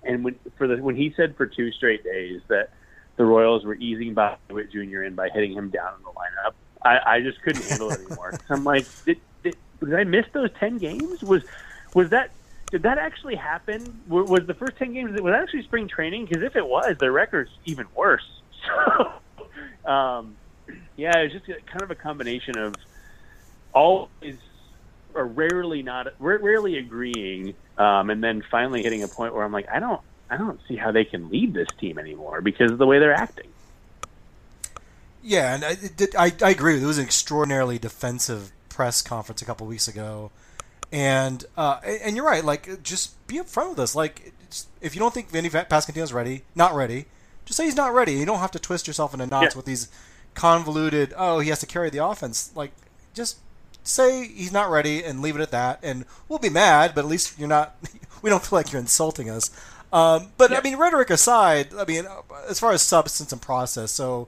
and when for the when he said for two straight days that the Royals were easing Bobby Witt Jr. in by hitting him down in the lineup. I, I just couldn't handle it anymore. (laughs) I'm like, did, did, did I miss those ten games? Was was that did that actually happen? Was the first ten games was that actually spring training? Because if it was, their record's even worse. (laughs) So, um, yeah, it's just kind of a combination of always or rarely not rarely agreeing, um, and then finally hitting a point where I'm like, I don't I don't see how they can lead this team anymore because of the way they're acting. Yeah, and I, I, I agree. It was an extraordinarily defensive press conference a couple weeks ago, and uh, and you're right. Like, just be upfront with us. Like, if you don't think Vinny Pasquantino's ready, not ready, just say he's not ready. You don't have to twist yourself into knots Yeah. with these convoluted. Oh, he has to carry the offense. Like, just say he's not ready and leave it at that. And we'll be mad, but at least you're not. (laughs) We don't feel like you're insulting us. Um, but I mean, rhetoric aside, I mean, as far as substance and process, so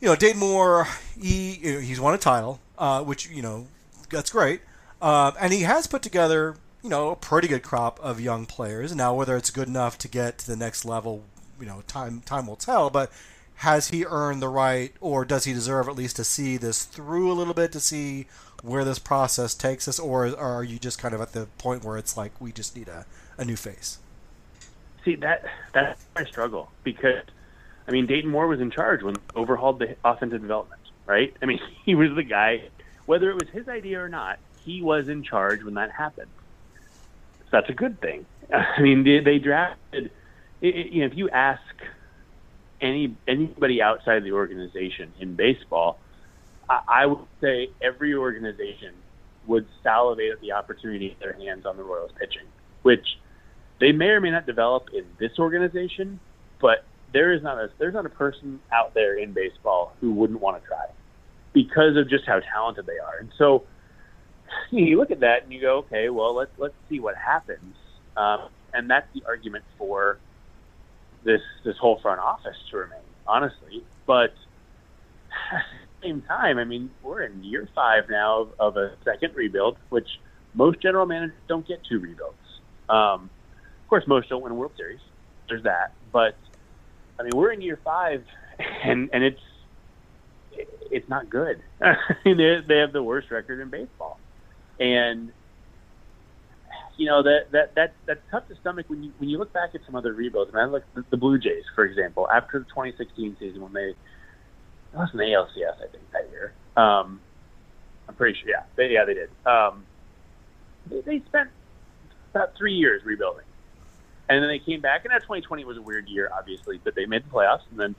you know, Dayton Moore, he you know, he's won a title, uh, which you know that's great, uh, and he has put together you know a pretty good crop of young players. Now, whether it's good enough to get to the next level, you know, time time will tell. But has he earned the right, or does he deserve at least to see this through a little bit to see where this process takes us, or, are you just kind of at the point where it's like we just need a, a new face? See that that's my struggle because I mean Dayton Moore was in charge when overhauled the offensive development, right? I mean (laughs) he was the guy, whether it was his idea or not, he was in charge when that happened. So that's a good thing. (laughs) I mean they, they drafted, i- i- you know, if you ask any anybody outside the organization in baseball, I, I would say every organization would salivate at the opportunity to their hands on the Royals pitching, which they may or may not develop in this organization, but there is not a there's not a person out there in baseball who wouldn't want to try because of just how talented they are. And so you look at that and you go, okay, well let's let's see what happens. Um, and that's the argument for this this whole front office to remain, honestly. But (laughs) at the same time, I mean, we're in year five now of, of a second rebuild, which most general managers don't get two rebuilds. Um, of course, most don't win a World Series. There's that, but I mean, we're in year five, (laughs) and and it's it's not good. (laughs) I mean, they they have the worst record in baseball, and you know that that that that's tough to stomach when you when you look back at some other rebuilds. I mean, I look at the Blue Jays, for example, after the 2016 season when they lost an ALCS, I think that year. Um, I'm pretty sure, yeah, they, yeah, they did. Um, they, they spent about three years rebuilding, and then they came back. And that 2020 was a weird year, obviously, but they made the playoffs, and then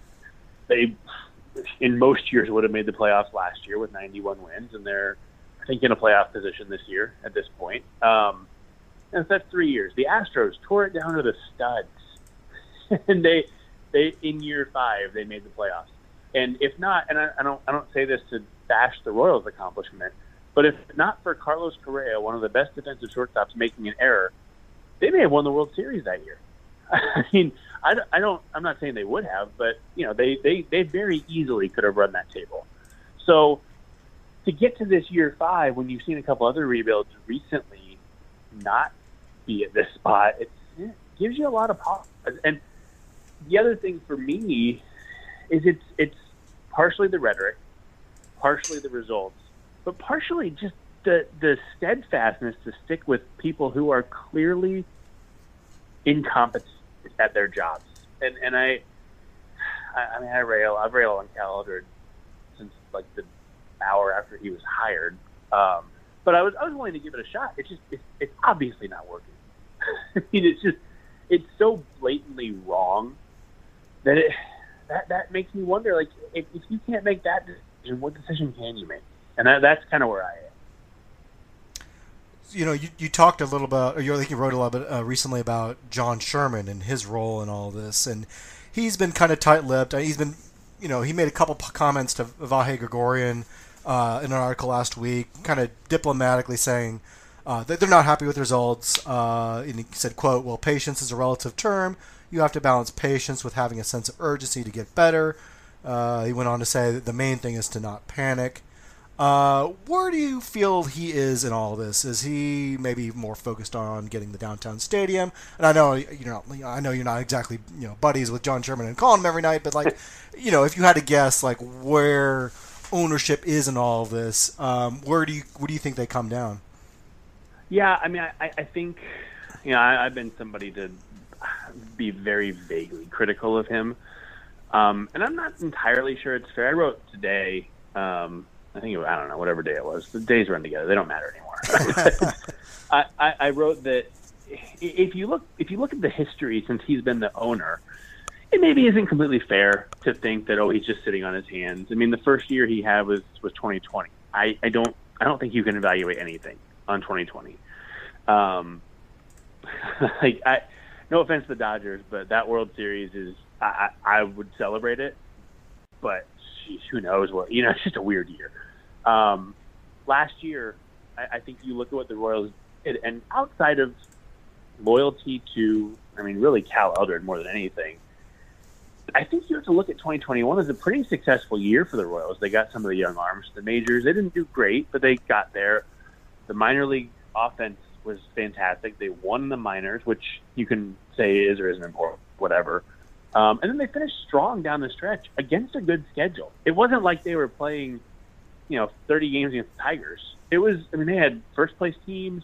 they, in most years, would have made the playoffs last year with 91 wins, and they're, I think, in a playoff position this year at this point. Um, and that's three years. The Astros tore it down to the studs, (laughs) and they, they in year five they made the playoffs. And if not, and I, I don't, I don't say this to bash the Royals' accomplishment, but if not for Carlos Correa, one of the best defensive shortstops, making an error, they may have won the World Series that year. (laughs) I mean, I, don't- I don't, I'm not saying they would have, but you know, they, they, they very easily could have run that table. So to get to this year five, when you've seen a couple other rebuilds recently not at this spot, it, gives you a lot of pause. And the other thing for me is it's it's partially the rhetoric, partially the results, but partially just the the steadfastness to stick with people who are clearly incompetent at their jobs. And and I, I, I mean I rail I've railed on Cal since like the hour after he was hired. Um, but I was I was willing to give it a shot. It's just it's, it's obviously not working. (laughs) I mean, it's just it's so blatantly wrong that it that that makes me wonder. Like, if, if you can't make that decision, what decision can you make? And that, that's kind of where I am. you know, you, you talked a little about, or you, think you wrote a little bit uh, recently about John Sherman and his role in all this, and he's been kind of tight-lipped. Uh, He's been, you know, he made a couple comments to Vahe Gregorian uh, in an article last week, kind of diplomatically saying uh, they're not happy with results. Uh, and he said, "quote Well, patience is a relative term. You have to balance patience with having a sense of urgency to get better." Uh, he went on to say that the main thing is to not panic. Uh, where do you feel he is in all this? Is he maybe more focused on getting the downtown stadium? And I know you know, I know you're not exactly you know buddies with John Sherman and calling him every night, but like, (laughs) you know, if you had to guess like where ownership is in all of this, um, where do you where do you think they come down? Yeah, I mean, I, I think, you know, I, I've been somebody to be very vaguely critical of him, um, and I'm not entirely sure it's fair. I wrote today. Um, I think it, was- I don't know whatever day it was. The days run together; they don't matter anymore. (laughs) (laughs) I, I, I wrote that if you look if you look at the history since he's been the owner, it maybe isn't completely fair to think that oh he's just sitting on his hands. I mean, the first year he had was was 2020. I I don't I don't think you can evaluate anything on 2020. Um, (laughs) like I, no offense to the Dodgers, but that World Series is I I, would celebrate it, but geez, who knows what you know? (laughs) It's just a weird year. Um, last year, I, I think you look at what the Royals did, and outside of loyalty to, I mean, really Cal Eldred more than anything. I think you have to look at 2021 as a pretty successful year for the Royals. They got some of the young arms, the majors. They didn't do great, but they got there. The minor league offense was fantastic. They won the minors, which you can say is or isn't important, whatever. Um, and then they finished strong down the stretch against a good schedule. It wasn't like they were playing, you know, 30 games against the Tigers. It was, I mean, they had first place teams,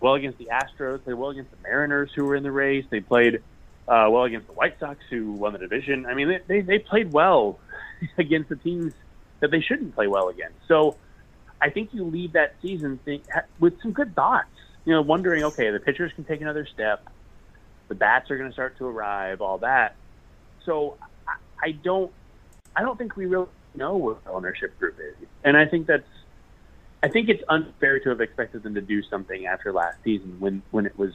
well against the Astros, they well against the Mariners, who were in the race. They played uh, well against the White Sox, who won the division. I mean, they, they, they played well (laughs) against the teams that they shouldn't play well against. So I think you leave that season think, with some good thoughts. You know, wondering, okay, the pitchers can take another step. The bats are going to start to arrive, all that. So I, I don't, I don't think we really know what the ownership group is, and I think that's I think it's unfair to have expected them to do something after last season when when it was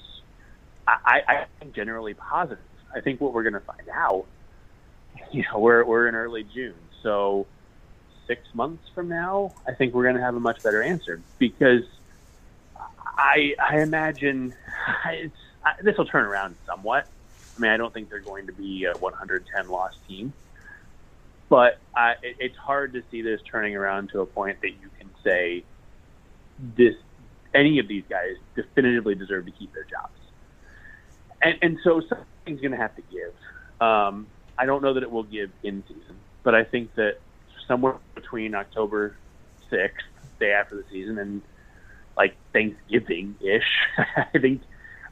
I, I think generally positive. I think what we're going to find out, (laughs) you know, we're we're in early June, so six months from now, I think we're going to have a much better answer because I I imagine I, this will turn around somewhat. I mean, I don't think they're going to be a 110 loss team, but uh, it, it's hard to see this turning around to a point that you can say this any of these guys definitively deserve to keep their jobs. And, and so something's going to have to give. Um, I don't know that it will give in season, but I think that somewhere between October 6th, day after the season, and like Thanksgiving ish, (laughs) I think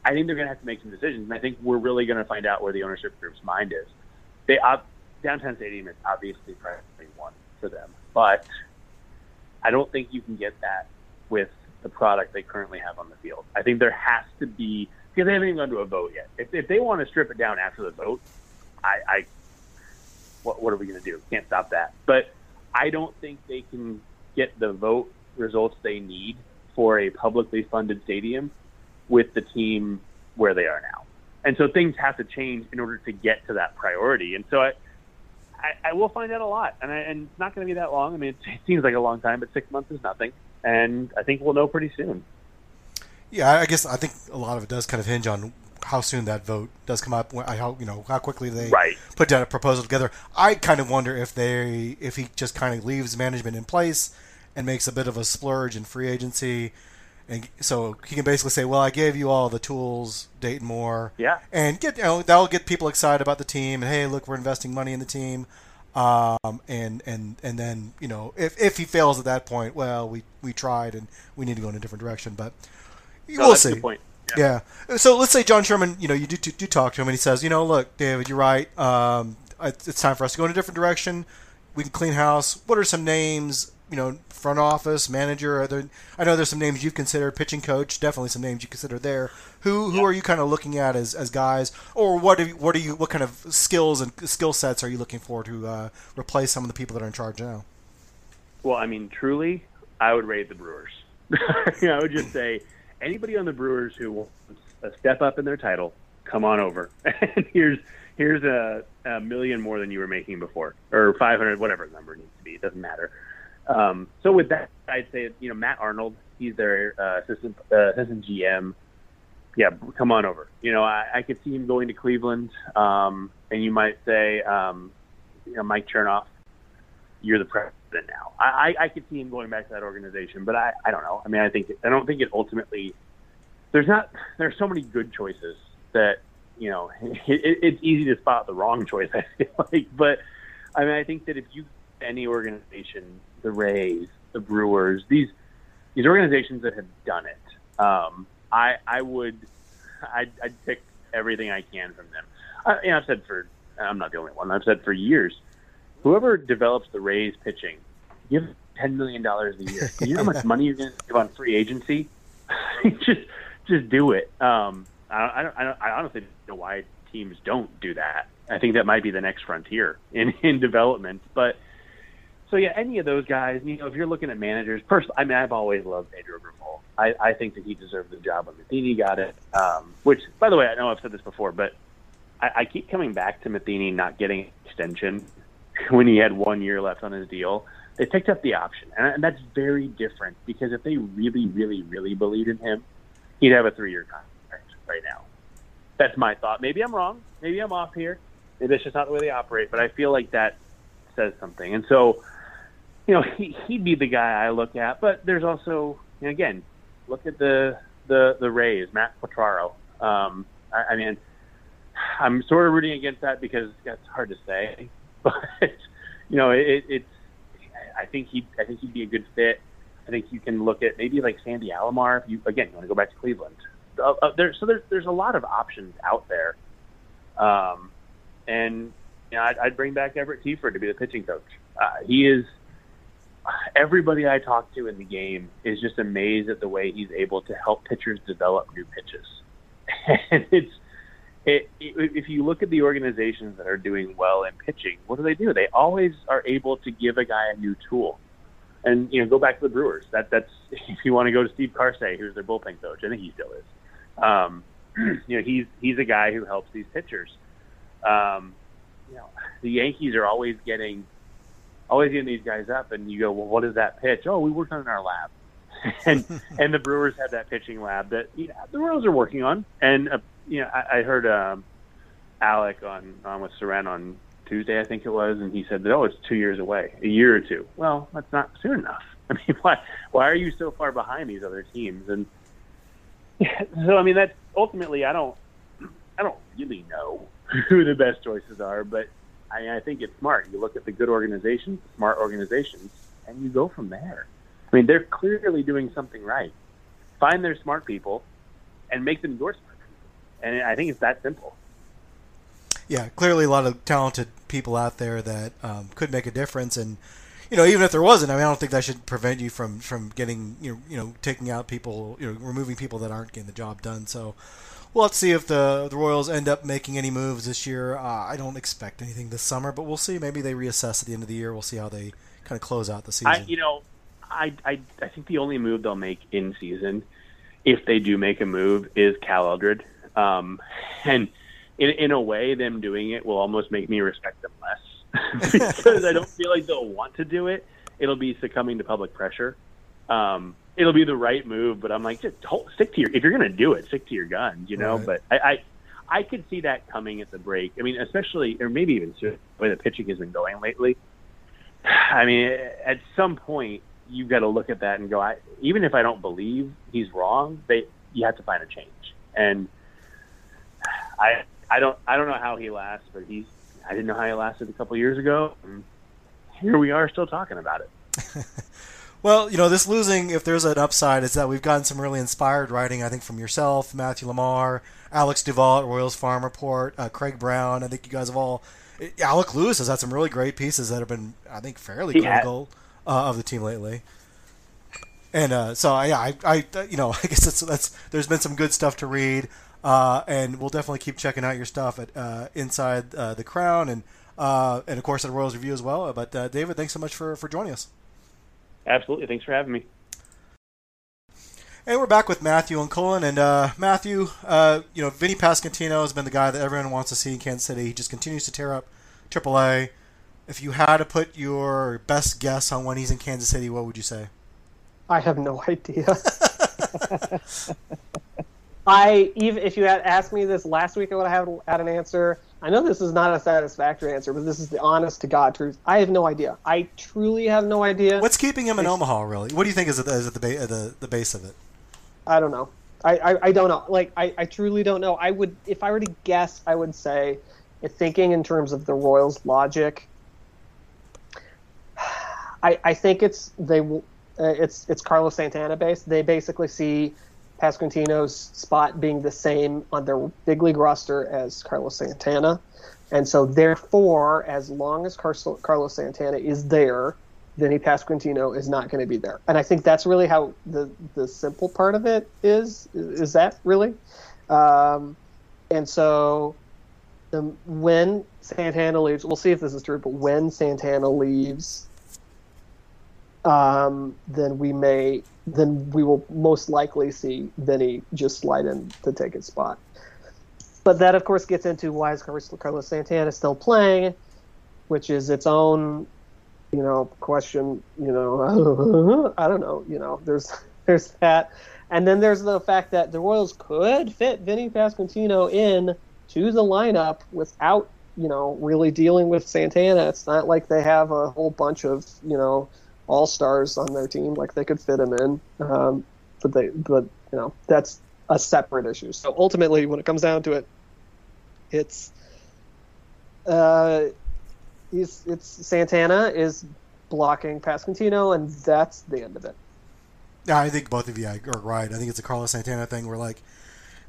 I think they're going to have to make some decisions. And I think we're really going to find out where the ownership group's mind is. They downtown stadium is obviously priority one for them, but I don't think you can get that with the product they currently have on the field. I think there has to be because they haven't even gone to a vote yet. If, if they want to strip it down after the vote, I, I what, what are we going to do? Can't stop that. But I don't think they can get the vote results they need for a publicly funded stadium with the team where they are now. And so things have to change in order to get to that priority. And so I, I, I will find out a lot, and, I, and it's not going to be that long. I mean, it, it seems like a long time, but six months is nothing and I think we'll know pretty soon. Yeah, I guess I think a lot of it does kind of hinge on how soon that vote does come up. How you know how quickly they right. put down a proposal together. I kind of wonder if they if he just kind of leaves management in place and makes a bit of a splurge in free agency. And so he can basically say, "Well, I gave you all the tools, Dayton Moore, yeah, and get you know that'll get people excited about the team. And hey, look, we're investing money in the team. Um, and and and then you know if, if he fails at that point, well, we, we tried and we need to go in a different direction. But no, we'll see. Yeah. yeah. So let's say John Sherman, you know, you do, do, do talk to him and he says, you know, look, David, you're right. Um, it's time for us to go in a different direction. We can clean house. What are some names? You know, front office manager. Are there, I know there's some names you've considered. Pitching coach, definitely some names you consider there. Who who yeah. are you kind of looking at as, as guys, or what you, what are you what kind of skills and skill sets are you looking for to uh, replace some of the people that are in charge now? Well, I mean, truly, I would raid the Brewers. (laughs) I would just say anybody on the Brewers who wants a step up in their title, come on over. (laughs) and here's here's a, a million more than you were making before, or 500, whatever the number needs to be. It doesn't matter. Um, so with that, I'd say you know Matt Arnold, he's their uh, assistant uh, assistant GM. Yeah, come on over. You know, I, I could see him going to Cleveland, um, and you might say, um, you know, Mike Chernoff, you're the president now. I, I, could see him going back to that organization, but I, I don't know. I mean, I think I don't think it ultimately. There's not. There's so many good choices that you know (laughs) it, it's easy to spot the wrong choice. (laughs) I feel like, but I mean, I think that if you any organization, the Rays, the Brewers, these these organizations that have done it, um, I I would I'd, I'd pick everything I can from them. I, you know, I've said for I'm not the only one. I've said for years, whoever develops the Rays pitching, give ten million dollars a year. You know how much money you're going to give on free agency? (laughs) just just do it. Um, I, don't, I, don't, I honestly don't know why teams don't do that. I think that might be the next frontier in (laughs) in development. But so yeah, any of those guys, you know, if you're looking at managers, personally, I mean, I've always loved Pedro Grifol. I, I think that he deserved the job when Matheny got it. Um, which, by the way, I know I've said this before, but I, I keep coming back to Matheny not getting extension (laughs) when he had one year left on his deal. They picked up the option, and, and that's very different because if they really, really, really believed in him, he'd have a three-year contract right now. That's my thought. Maybe I'm wrong. Maybe I'm off here. Maybe that's just not the way they operate. But I feel like that says something. And so, you know, he, he'd be the guy I look at. But there's also, you know, again, look at the the the Rays, Matt Quatraro. Um, I, I mean, I'm sort of rooting against that because that's hard to say. (laughs) But you know, it, it's. I think he. I think he'd be a good fit. I think you can look at maybe like Sandy Alomar. If you again, you want to go back to Cleveland. Uh, uh, there, so there's there's a lot of options out there. Um, and you know, I'd, I'd bring back Everett Teaford to be the pitching coach. Uh, he is. Everybody I talk to in the game is just amazed at the way he's able to help pitchers develop new pitches, (laughs) and it's it, if you look at the organizations that are doing well in pitching, what do they do? They always are able to give a guy a new tool. And you know, go back to the Brewers. That that's (laughs) if you want to go to Steve Karsay, who's their bullpen coach. I think he still is. Um, (clears throat) you know, he's he's a guy who helps these pitchers. Um, you know, the Yankees are always getting always getting these guys up, and you go, well, what is that pitch? Oh, we worked on it in our lab. (laughs) and (laughs) and the Brewers have that pitching lab that you know, the Royals are working on, and uh, you know, I, I heard um, Alec on on with Soren on Tuesday, I think it was, and he said that oh, it's two years away, a year or two. Well, that's not soon enough. (laughs) I mean, why why are you so far behind these other teams? And (laughs) so I mean, that's ultimately I don't I don't really know (laughs) who the best choices are, but I, I think it's smart. You look at the good organizations, the smart organizations, and you go from there. I mean, they're clearly doing something right. Find their smart people and make them your smart and I think it's that simple. Yeah, clearly a lot of talented people out there that um, could make a difference, and you know, even if there wasn't, I mean, I don't think that should prevent you from from getting you know, you know taking out people, you know, removing people that aren't getting the job done. So. Well, let's see if the the Royals end up making any moves this year. Uh, I don't expect anything this summer, but we'll see. Maybe they reassess at the end of the year. We'll see how they kind of close out the season. I, you know, I, I I think the only move they'll make in season, if they do make a move, is Cal Eldred. Um, and in, in a way, them doing it will almost make me respect them less (laughs) because I don't feel like they'll want to do it. It'll be succumbing to public pressure. Um, it'll be the right move, but I'm like, just hold, stick to your. If you're going to do it, stick to your guns, you know. Right. But I, I, I could see that coming at the break. I mean, especially, or maybe even the way the pitching has been going lately. I mean, at some point, you've got to look at that and go. I, even if I don't believe he's wrong, they you have to find a change. And I I don't I don't know how he lasts, but he's I didn't know how he lasted a couple years ago. And here we are still talking about it. (laughs) well, you know, this losing, if there's an upside, is that we've gotten some really inspired writing, I think, from yourself, Matthew LaMar, Alex Duvall at Royals Farm Report, uh, Craig Brown. I think you guys have all. Alec Lewis has had some really great pieces that have been, I think, fairly yeah. critical uh, of the team lately. And uh, so, yeah, I, I, you know, (laughs) I guess that's, that's there's been some good stuff to read. Uh, and we'll definitely keep checking out your stuff at uh, Inside uh, the Crown and uh, and of course at Royals Review as well. But uh, David, thanks so much for, for joining us. Absolutely, thanks for having me. And we're back with Matthew and Cullen. And uh, Matthew, you know, Vinny Pasquantino has been the guy that everyone wants to see in Kansas City. He just continues to tear up AAA. If you had to put your best guess on when he's in Kansas City, what would you say? I have no idea. (laughs) (laughs) I even if you had asked me this last week, I would have had an answer. I know this is not a satisfactory answer, but this is the honest to God truth. I have no idea. I truly have no idea. What's keeping him in Omaha? Really, what do you think is at the, is at the, ba- the, the base of it? I don't know. I, I, I don't know. Like I, I truly don't know. I would if I were to guess, I would say, thinking in terms of the Royals' logic. (sighs) I, I think it's they uh, it's it's Carlos Santana based. They basically see Pasquantino's spot being the same on their big league roster as Carlos Santana. And so, therefore, as long as Carlos Santana is there, Vinny Pasquantino is not going to be there. And I think that's really how the, the simple part of it is. Is that really? Um, and so, the when Santana leaves, we'll see if this is true, but when Santana leaves, um, then we may then we will most likely see Vinny just slide in to take his spot. But that, of course, gets into why is Carlos Santana still playing, which is its own, you know, question. You know, (laughs) I don't know. You know, there's (laughs) there's that, and then there's the fact that the Royals could fit Vinny Pasquantino in to the lineup without, you know, really dealing with Santana. It's not like they have a whole bunch of, you know, all stars on their team. Like they could fit him in, um, but they, but you know, that's a separate issue. So ultimately, when it comes down to it, it's uh, he's it's Santana is blocking Pasquantino, and that's the end of it. Yeah, I think both of you are right. I think it's a Carlos Santana thing where like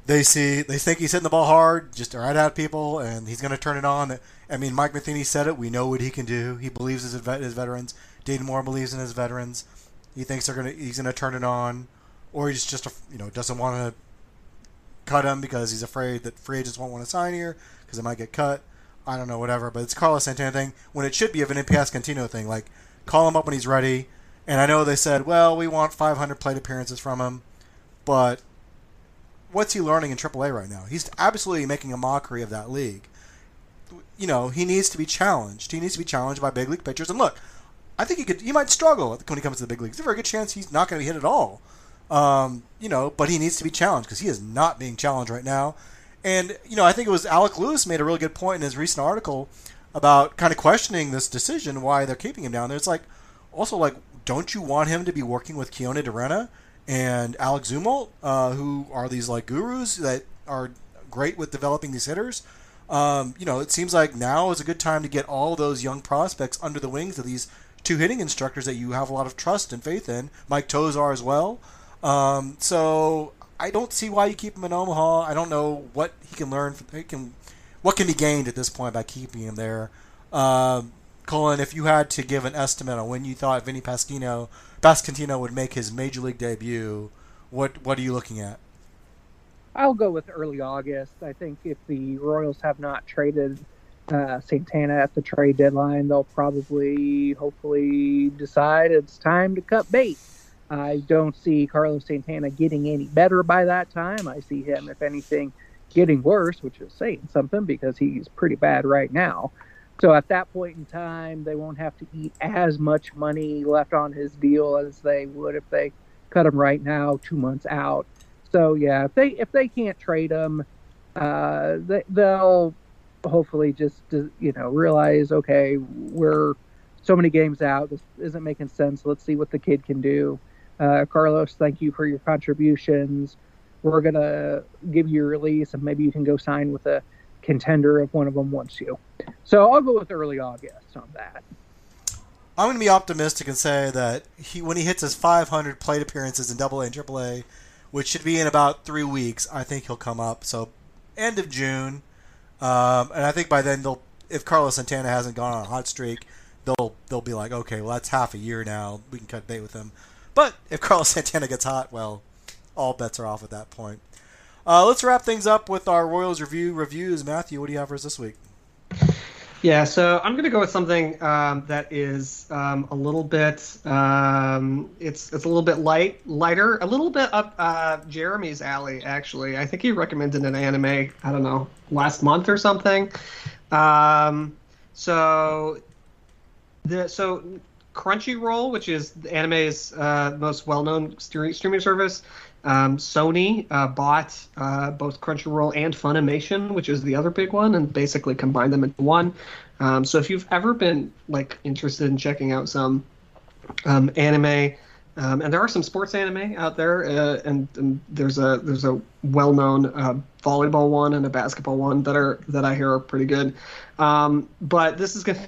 they see they think he's hitting the ball hard, just right at people, and he's going to turn it on. I mean, Mike Matheny said it. We know what he can do. He believes his, his veterans. Dayton Moore believes in his veterans. He thinks they're gonna he's gonna turn it on, or he's just you know doesn't want to cut him because he's afraid that free agents won't want to sign here because it might get cut. I don't know, whatever. But it's Carlos Santana thing when it should be a Vinny Pasquantino thing. Like call him up when he's ready. And I know they said, well, we want 500 plate appearances from him, but what's he learning in AAA right now? He's absolutely making a mockery of that league. You know, he needs to be challenged. He needs to be challenged by big league pitchers. And look, I think he could. He might struggle when he comes to the big leagues. There's a very good chance he's not going to be hit at all. Um, you know, but he needs to be challenged because he is not being challenged right now. And you know, I think it was Alec Lewis made a really good point in his recent article about kind of questioning this decision, why they're keeping him down there. It's like also like, don't you want him to be working with Keoni DeRenne and Alex Zumwalt, uh, who are these like gurus that are great with developing these hitters? Um, you know, it seems like now is a good time to get all those young prospects under the wings of these two hitting instructors that you have a lot of trust and faith in. Mike Tosar as well. Um, so I don't see why you keep him in Omaha. I don't know what he can learn. He can, what can be gained at this point by keeping him there. Um, Cullen, if you had to give an estimate on when you thought Vinny Pasquino, Pasquantino would make his major league debut, what what are you looking at? I'll go with early August. I think if the Royals have not traded uh, Santana at the trade deadline, they'll probably, hopefully, decide it's time to cut bait. I don't see Carlos Santana getting any better by that time. I see him, if anything, getting worse, which is saying something because he's pretty bad right now. So at that point in time, they won't have to eat as much money left on his deal as they would if they cut him right now, two months out. So yeah, if they if they can't trade him, uh, they, they'll hopefully just you know realize okay we're so many games out this isn't making sense let's see what the kid can do. Uh, carlos thank you for your contributions. We're gonna give you a release and maybe you can go sign with a contender if one of them wants you. So i'll go with early august on that. I'm going to be optimistic and say that he when he hits his 500 plate appearances in double a and triple a which should be in about three weeks i think he'll come up. So end of june um, and I think by then they'll, if Carlos Santana hasn't gone on a hot streak, they'll they'll be like, okay, well that's half a year now. We can cut bait with him. But if (laughs) Carlos Santana gets hot, well, all bets are off at that point. Uh, let's wrap things up with our Royals review reviews. Matthew, what do you have for us this week? Yeah, so I'm going to go with something um, that is um, a little bit um, it's it's a little bit light lighter, a little bit up uh, Jeremy's alley actually. I think he recommended an anime. I don't know last month or something. Um, so the so Crunchyroll, which is the anime's uh, most well-known streaming service, um, Sony uh, bought uh, both Crunchyroll and Funimation, which is the other big one, and basically combined them into one. Um, so if you've ever been like interested in checking out some um, anime, um, and there are some sports anime out there, uh, and, and, there's a there's a well-known uh, volleyball one and a basketball one that are that I hear are pretty good. Um, but this is gonna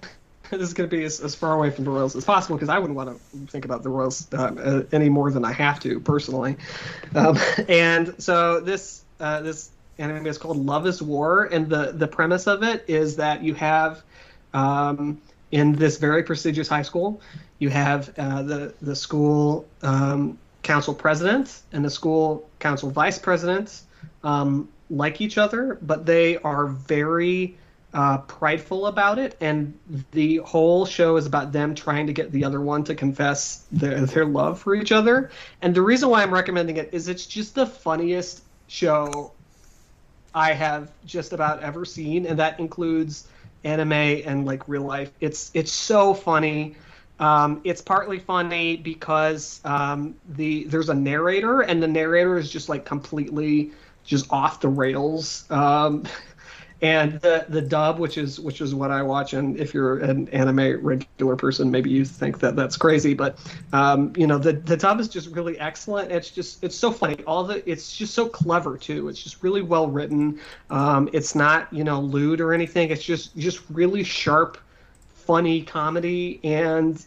(laughs) this is going to be as, as, far away from the Royals as possible because I wouldn't want to think about the Royals uh, any more than I have to personally. Um, (laughs) and so this uh, this anime is called Love Is War, and the the premise of it is that you have um, in this very prestigious high school, you have uh, the the school um, council president and the school council vice president um, like each other, but they are very uh, prideful about it, and the whole show is about them trying to get the other one to confess their, their love for each other. And the reason why I'm recommending it is it's just the funniest show I have just about ever seen, and that includes anime and like real life. It's it's so funny. Um, it's partly funny because um, the there's a narrator, and the narrator is just like completely just off the rails. Um, (laughs) and the the dub, which is which is what I watch, and if you're an anime regular person, maybe you think that that's crazy, but um, you know the the dub is just really excellent. It's just it's so funny. All the it's just so clever too. It's just really well written. Um, it's not you know lewd or anything. It's just just really sharp, funny comedy, and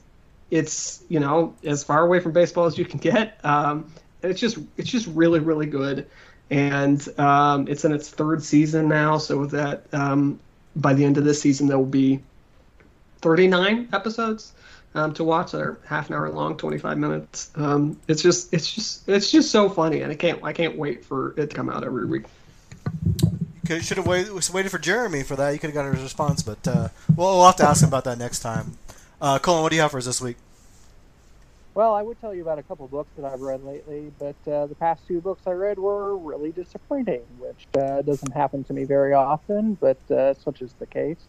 it's you know as far away from baseball as you can get. Um, it's just it's just really really good and um, it's in its third season now. So that, um, by the end of this season, there will be 39 episodes um, to watch. They're half an hour long, 25 minutes. Um, it's just, it's just, it's just so funny, and I can't, I can't wait for it to come out every week. You should have waited, waited for Jeremy for that. You could have got a response, but uh, we'll, we'll have to ask him about that next time. Uh, Cullen, what do you have for us this week? Well, I would tell you about a couple books that I've read lately, but uh, the past two books I read were really disappointing, which uh, doesn't happen to me very often, but uh, such is the case.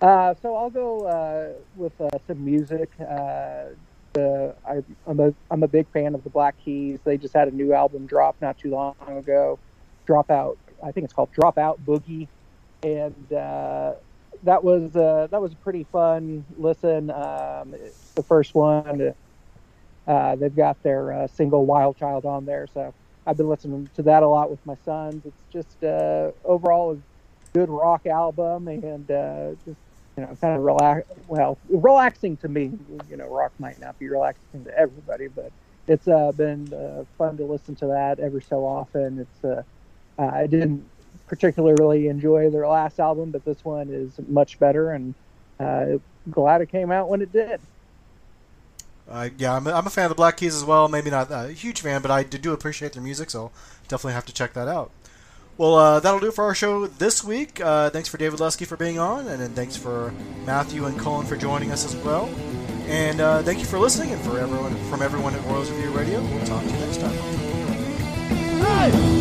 Uh, so I'll go uh, with uh, some music. The, I, am a I'm a big fan of the Black Keys. They just had a new album drop not too long ago. Dropout, I think it's called Dropout Boogie, and that was that was a pretty fun listen. Um, the first one uh, they've got their uh, single Wild Child on there, so I've been listening to that a lot with my sons. It's just uh, overall a good rock album and uh, just you know kind of relax. Well, relaxing to me. You know, rock might not be relaxing to everybody, but it's uh, been fun to listen to that every so often. It's I didn't particularly enjoy their last album, but this one is much better, and glad it came out when it did. Uh, yeah, I'm a, I'm a fan of the Black Keys as well. Maybe not a huge fan, but I do appreciate their music, so definitely have to check that out. Well, uh, that'll do it for our show this week. Uh, thanks for David Lesky for being on, and then thanks for Matthew and Cullen for joining us as well. And uh, thank you for listening, and for everyone from everyone at Royals Review Radio. We'll talk to you next time. Hey!